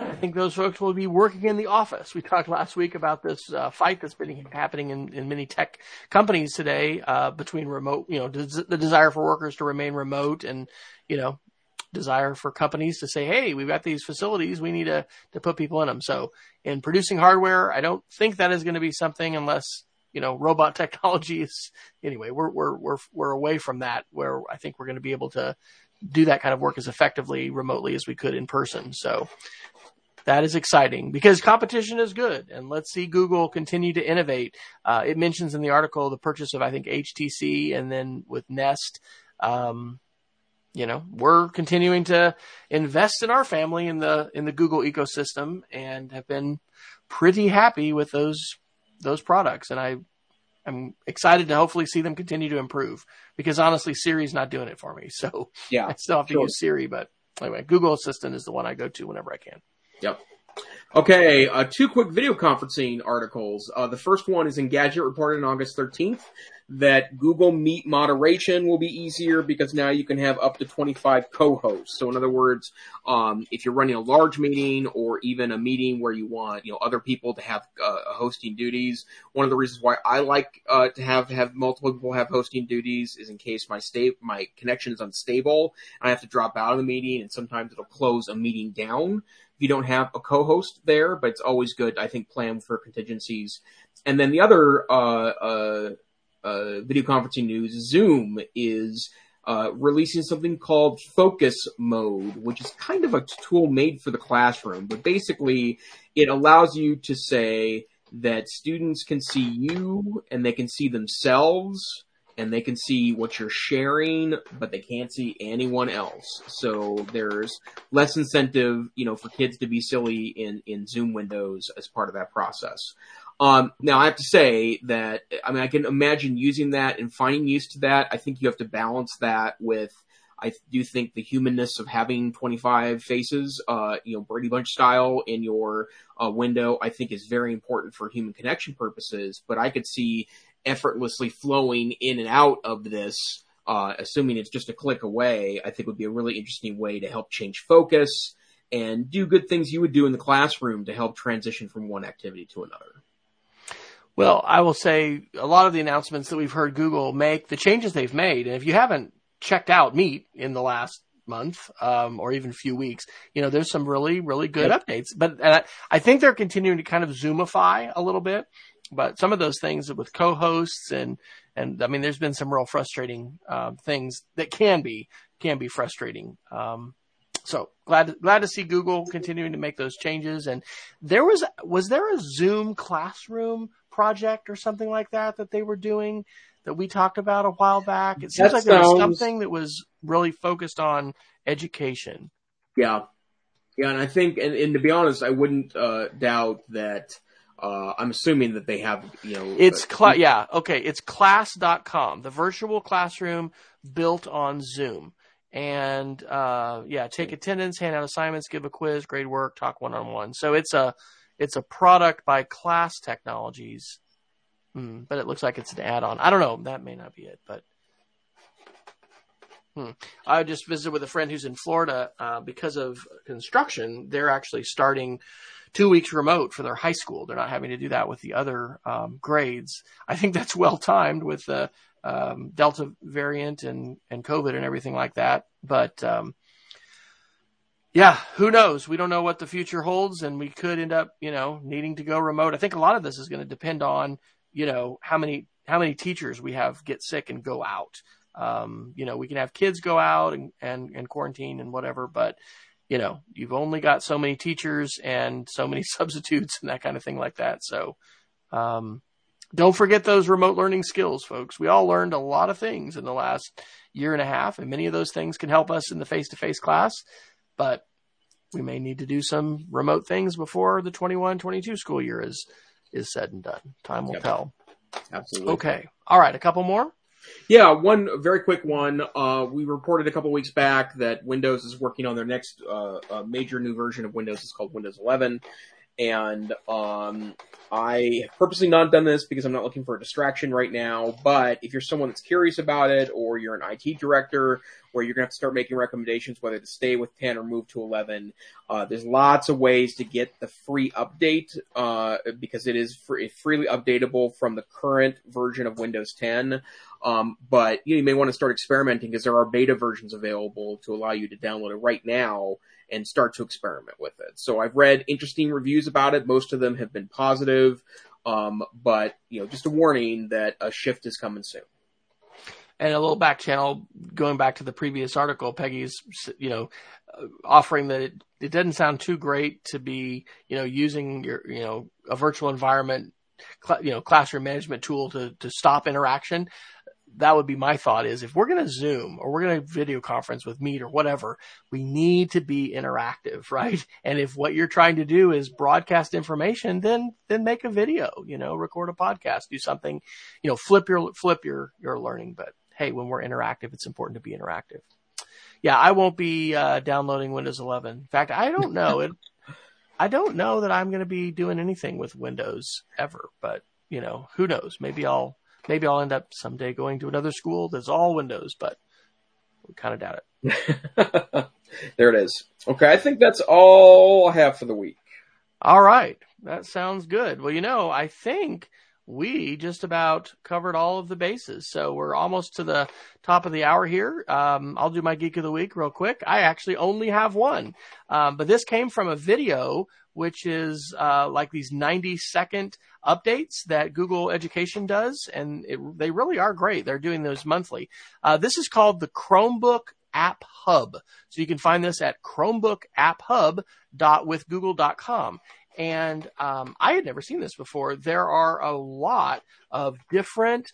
I think those folks will be working in the office. We talked last week about this uh, fight that's been happening in, in many tech companies today uh, between remote, you know, des- the desire for workers to remain remote and, you know, desire for companies to say, Hey, we've got these facilities. We need to, to put people in them. So in producing hardware, I don't think that is going to be something unless, you know, robot [LAUGHS] technology is anyway, we're, we're, we're, we're away from that where I think we're going to be able to do that kind of work as effectively remotely as we could in person. So that is exciting because competition is good and let's see Google continue to innovate. Uh, it mentions in the article the purchase of, I think, HTC and then with Nest, um, you know, we're continuing to invest in our family in the in the Google ecosystem and have been pretty happy with those those products. And I I'm excited to hopefully see them continue to improve because honestly, Siri's not doing it for me. So yeah, [LAUGHS] I still have to sure. use Siri, but anyway, Google Assistant is the one I go to whenever I can. Yep. Okay, uh, two quick video conferencing articles. Uh, the first one is Engadget reported on August 13th that Google Meet moderation will be easier because now you can have up to 25 co-hosts. So in other words, um, if you're running a large meeting or even a meeting where you want, you know, other people to have uh, hosting duties, one of the reasons why I like uh, to have have multiple people have hosting duties is in case my state my connection is unstable, I have to drop out of the meeting, and sometimes it'll close a meeting down you don't have a co-host there. But it's always good, I think, plan for contingencies. And then the other uh, uh, uh, video conferencing news, Zoom is uh, releasing something called Focus Mode, which is kind of a tool made for the classroom. But basically, it allows you to say that students can see you and they can see themselves and they can see what you're sharing, but they can't see anyone else. So there's less incentive, you know, for kids to be silly in, in Zoom windows as part of that process. Um, now I have to say that, I mean, I can imagine using that and finding use to that. I think you have to balance that with, I do think the humanness of having 25 faces, uh, you know, Brady Bunch style in your uh, window, I think is very important for human connection purposes. But I could see effortlessly flowing in and out of this, uh, assuming it's just a click away, I think would be a really interesting way to help change focus and do good things you would do in the classroom to help transition from one activity to another. Well, I will say a lot of the announcements that we've heard Google make, the changes they've made, and if you haven't checked out Meet in the last month um, or even a few weeks, you know, there's some really, really good yep. updates. But I, I think they're continuing to kind of zoomify a little bit. But some of those things with co-hosts and and I mean, there's been some real frustrating um, things that can be can be frustrating. Um, so glad glad to see Google continuing to make those changes. And there was was there a Zoom classroom project or something like that that they were doing that we talked about a while back? It seems that like there was something that was really focused on education. Yeah, yeah, and I think, and, and to be honest, I wouldn't uh, doubt that uh, I'm assuming that they have, you know, it's cla- yeah, okay, it's class.com, the virtual classroom built on Zoom. And uh, yeah, take attendance, hand out assignments, give a quiz, grade work, talk one on one. So it's a it's a product by Class Technologies, mm, but it looks like it's an add-on. I don't know. That may not be it, but hmm. I just visited with a friend who's in Florida uh, because of construction. They're actually starting two weeks remote for their high school. They're not having to do that with the other um, grades. I think that's well timed with the um, Delta variant and, and COVID and everything like that. But um, yeah, who knows? We don't know what the future holds, and we could end up, you know, needing to go remote. I think a lot of this is going to depend on, you know, how many how many teachers we have get sick and go out. Um, you know, we can have kids go out and, and, and quarantine and whatever, but you know, you've only got so many teachers and so many [LAUGHS] substitutes and that kind of thing like that. So, um, don't forget those remote learning skills, folks. We all learned a lot of things in the last year and a half, and many of those things can help us in the face to face class, but we may need to do some remote things before the 21 22 school year is, is said and done. Time will yep. tell. Absolutely. Okay. All right. A couple more. Yeah, one very quick one. Uh, we reported a couple weeks back that Windows is working on their next uh, major new version of Windows. It's called Windows 11 and um, I have purposely not done this because I'm not looking for a distraction right now. But if you're someone that's curious about it, or you're an IT director, where you're going to have to start making recommendations whether to stay with 10 or move to 11, uh, there's lots of ways to get the free update uh, because it is free, freely updatable from the current version of Windows 10. Um, but you, know, you may want to start experimenting because there are beta versions available to allow you to download it right now and start to experiment with it. So I've read interesting reviews about it. Most of them have been positive. Um, but you know, just a warning that a shift is coming soon. And a little back channel, going back to the previous article, Peggy's, you know, offering that it, it doesn't sound too great to be, you know, using your, you know, a virtual environment, you know, classroom management tool to, to stop interaction that would be my thought is if we're going to zoom or we're going to video conference with meet or whatever we need to be interactive right? [LAUGHS] And if what you're trying to do is broadcast information then then make a video you know record a podcast do something you know flip your flip your your learning. But hey when we're interactive it's important to be interactive. Yeah i won't be uh, downloading windows 11 in fact i don't know. It [LAUGHS] i don't know that i'm going to be doing anything with windows ever but you know who knows? Maybe i'll maybe I'll end up someday going to another school that's all Windows, but we kind of doubt it. [LAUGHS] there it is. Okay, I think that's all I have for the week. All right, that sounds good. Well, you know, I think we just about covered all of the bases. So we're almost to the top of the hour here. Um, I'll do my geek of the week real quick. I actually only have one, um, but this came from a video which is uh, like these 90 second updates that Google Education does, and it, they really are great. They're doing those monthly. Uh, this is called the Chromebook App Hub. So you can find this at chromebookapphub.withgoogle.com. And um, I had never seen this before. There are a lot of different,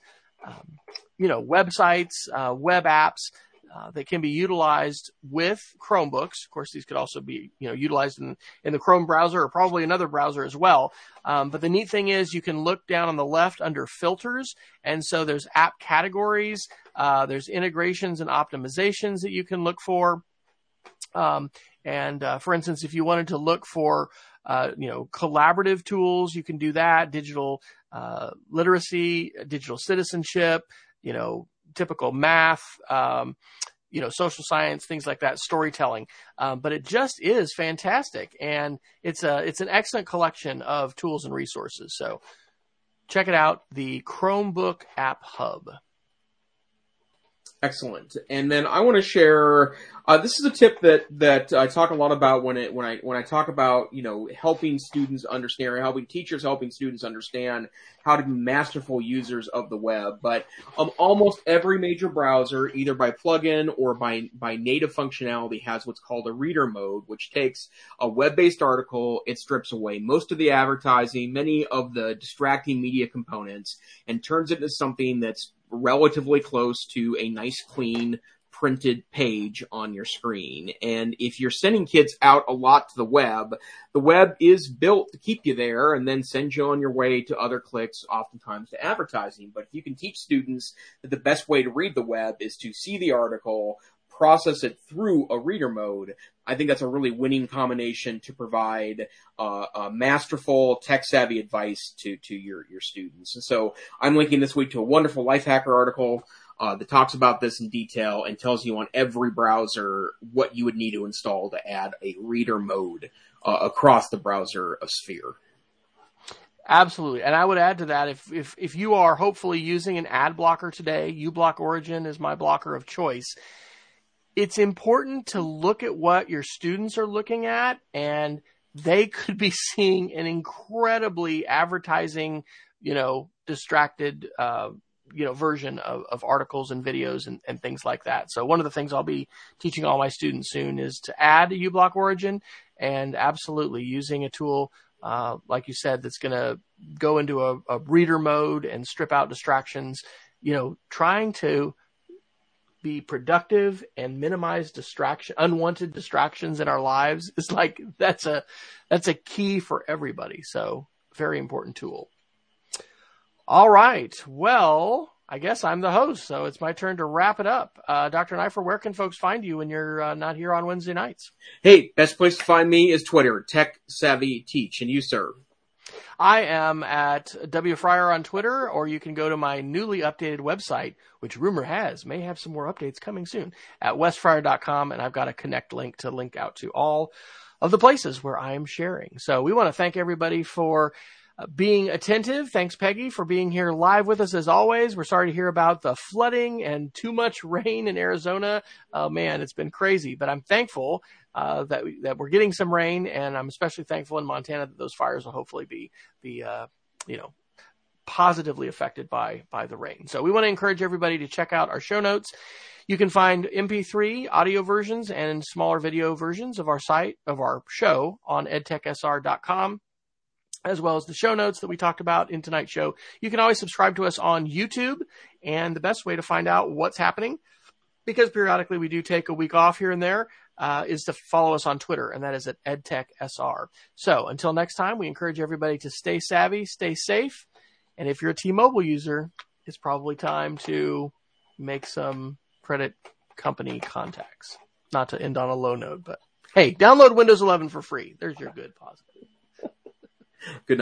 um, you know, websites, uh, web apps uh, that can be utilized with Chromebooks. Of course, these could also be, you know, utilized in, in the Chrome browser or probably another browser as well. Um, but the neat thing is you can look down on the left under filters. And so there's app categories. Uh, there's integrations and optimizations that you can look for. Um, and uh, for instance, if you wanted to look for, uh, you know, collaborative tools, you can do that. Digital uh, literacy, digital citizenship, you know, typical math, um, you know, social science, things like that, storytelling. Um, but it just is fantastic, and it's a it's an excellent collection of tools and resources. So check it out, the Chromebook App Hub. Excellent. And then I want to share. Uh, this is a tip that that I talk a lot about when it when I when I talk about you know helping students understand or helping teachers helping students understand how to be masterful users of the web. But um, almost every major browser, either by plugin or by by native functionality, has what's called a reader mode, which takes a web based article, it strips away most of the advertising, many of the distracting media components, and turns it into something that's relatively close to a nice clean printed page on your screen. And if you're sending kids out a lot to the web, the web is built to keep you there and then send you on your way to other clicks, oftentimes to advertising. But if you can teach students that the best way to read the web is to see the article, process it through a reader mode, I think that's a really winning combination to provide uh, masterful, tech savvy advice to to your your students. And so I'm linking this week to a wonderful Lifehacker article uh, that talks about this in detail and tells you on every browser what you would need to install to add a reader mode uh, across the browser sphere. Absolutely. And I would add to that if, if, if you are hopefully using an ad blocker today, uBlock Origin is my blocker of choice it's important to look at what your students are looking at and they could be [LAUGHS] seeing an incredibly advertising, you know, distracted, uh, you know, version of, of articles and videos and, and things like that. So one of the things I'll be teaching all my students soon is to add a uBlock origin and absolutely using a tool, uh, like you said, that's going to go into a, a reader mode and strip out distractions, you know, trying to be productive and minimize distraction, unwanted distractions in our lives is like, that's a, that's a key for everybody. So very important tool. All right. Well, I guess I'm the host, so it's my turn to wrap it up. Uh, Dr. Neiffer, where can folks find you when you're uh, not here on Wednesday nights? Hey, best place to find me is Twitter, Tech Savvy Teach, and you, sir. I am at W Fryer on Twitter, or you can go to my newly updated website, which rumor has may have some more updates coming soon at wesfryer.com. And I've got a connect link to link out to all of the places where I am sharing. So we want to thank everybody for uh, being attentive. Thanks, Peggy, for being here live with us as always. We're sorry to hear about the flooding and too much [LAUGHS] rain in Arizona. Oh man, it's been crazy, but I'm thankful uh, that that we're getting some rain, and I'm especially thankful in Montana that those fires will hopefully be be uh, you know positively affected by by the rain. So we want to encourage everybody to check out our show notes. You can find MP3 audio versions and smaller video versions of our site of our show on edtechsr.com as well as the show notes that we talked about in tonight's show. You can always subscribe to us on YouTube and the best way to find out what's happening because periodically we do take a week off here and there uh, is to follow us on Twitter, and that is at EdTechSR. So until next time, we encourage everybody to stay savvy, stay safe, and if you're a T-Mobile user, it's probably time to make some credit company contacts. Not to end on a low note, but hey, download Windows 11 for free. There's your good positive. good night.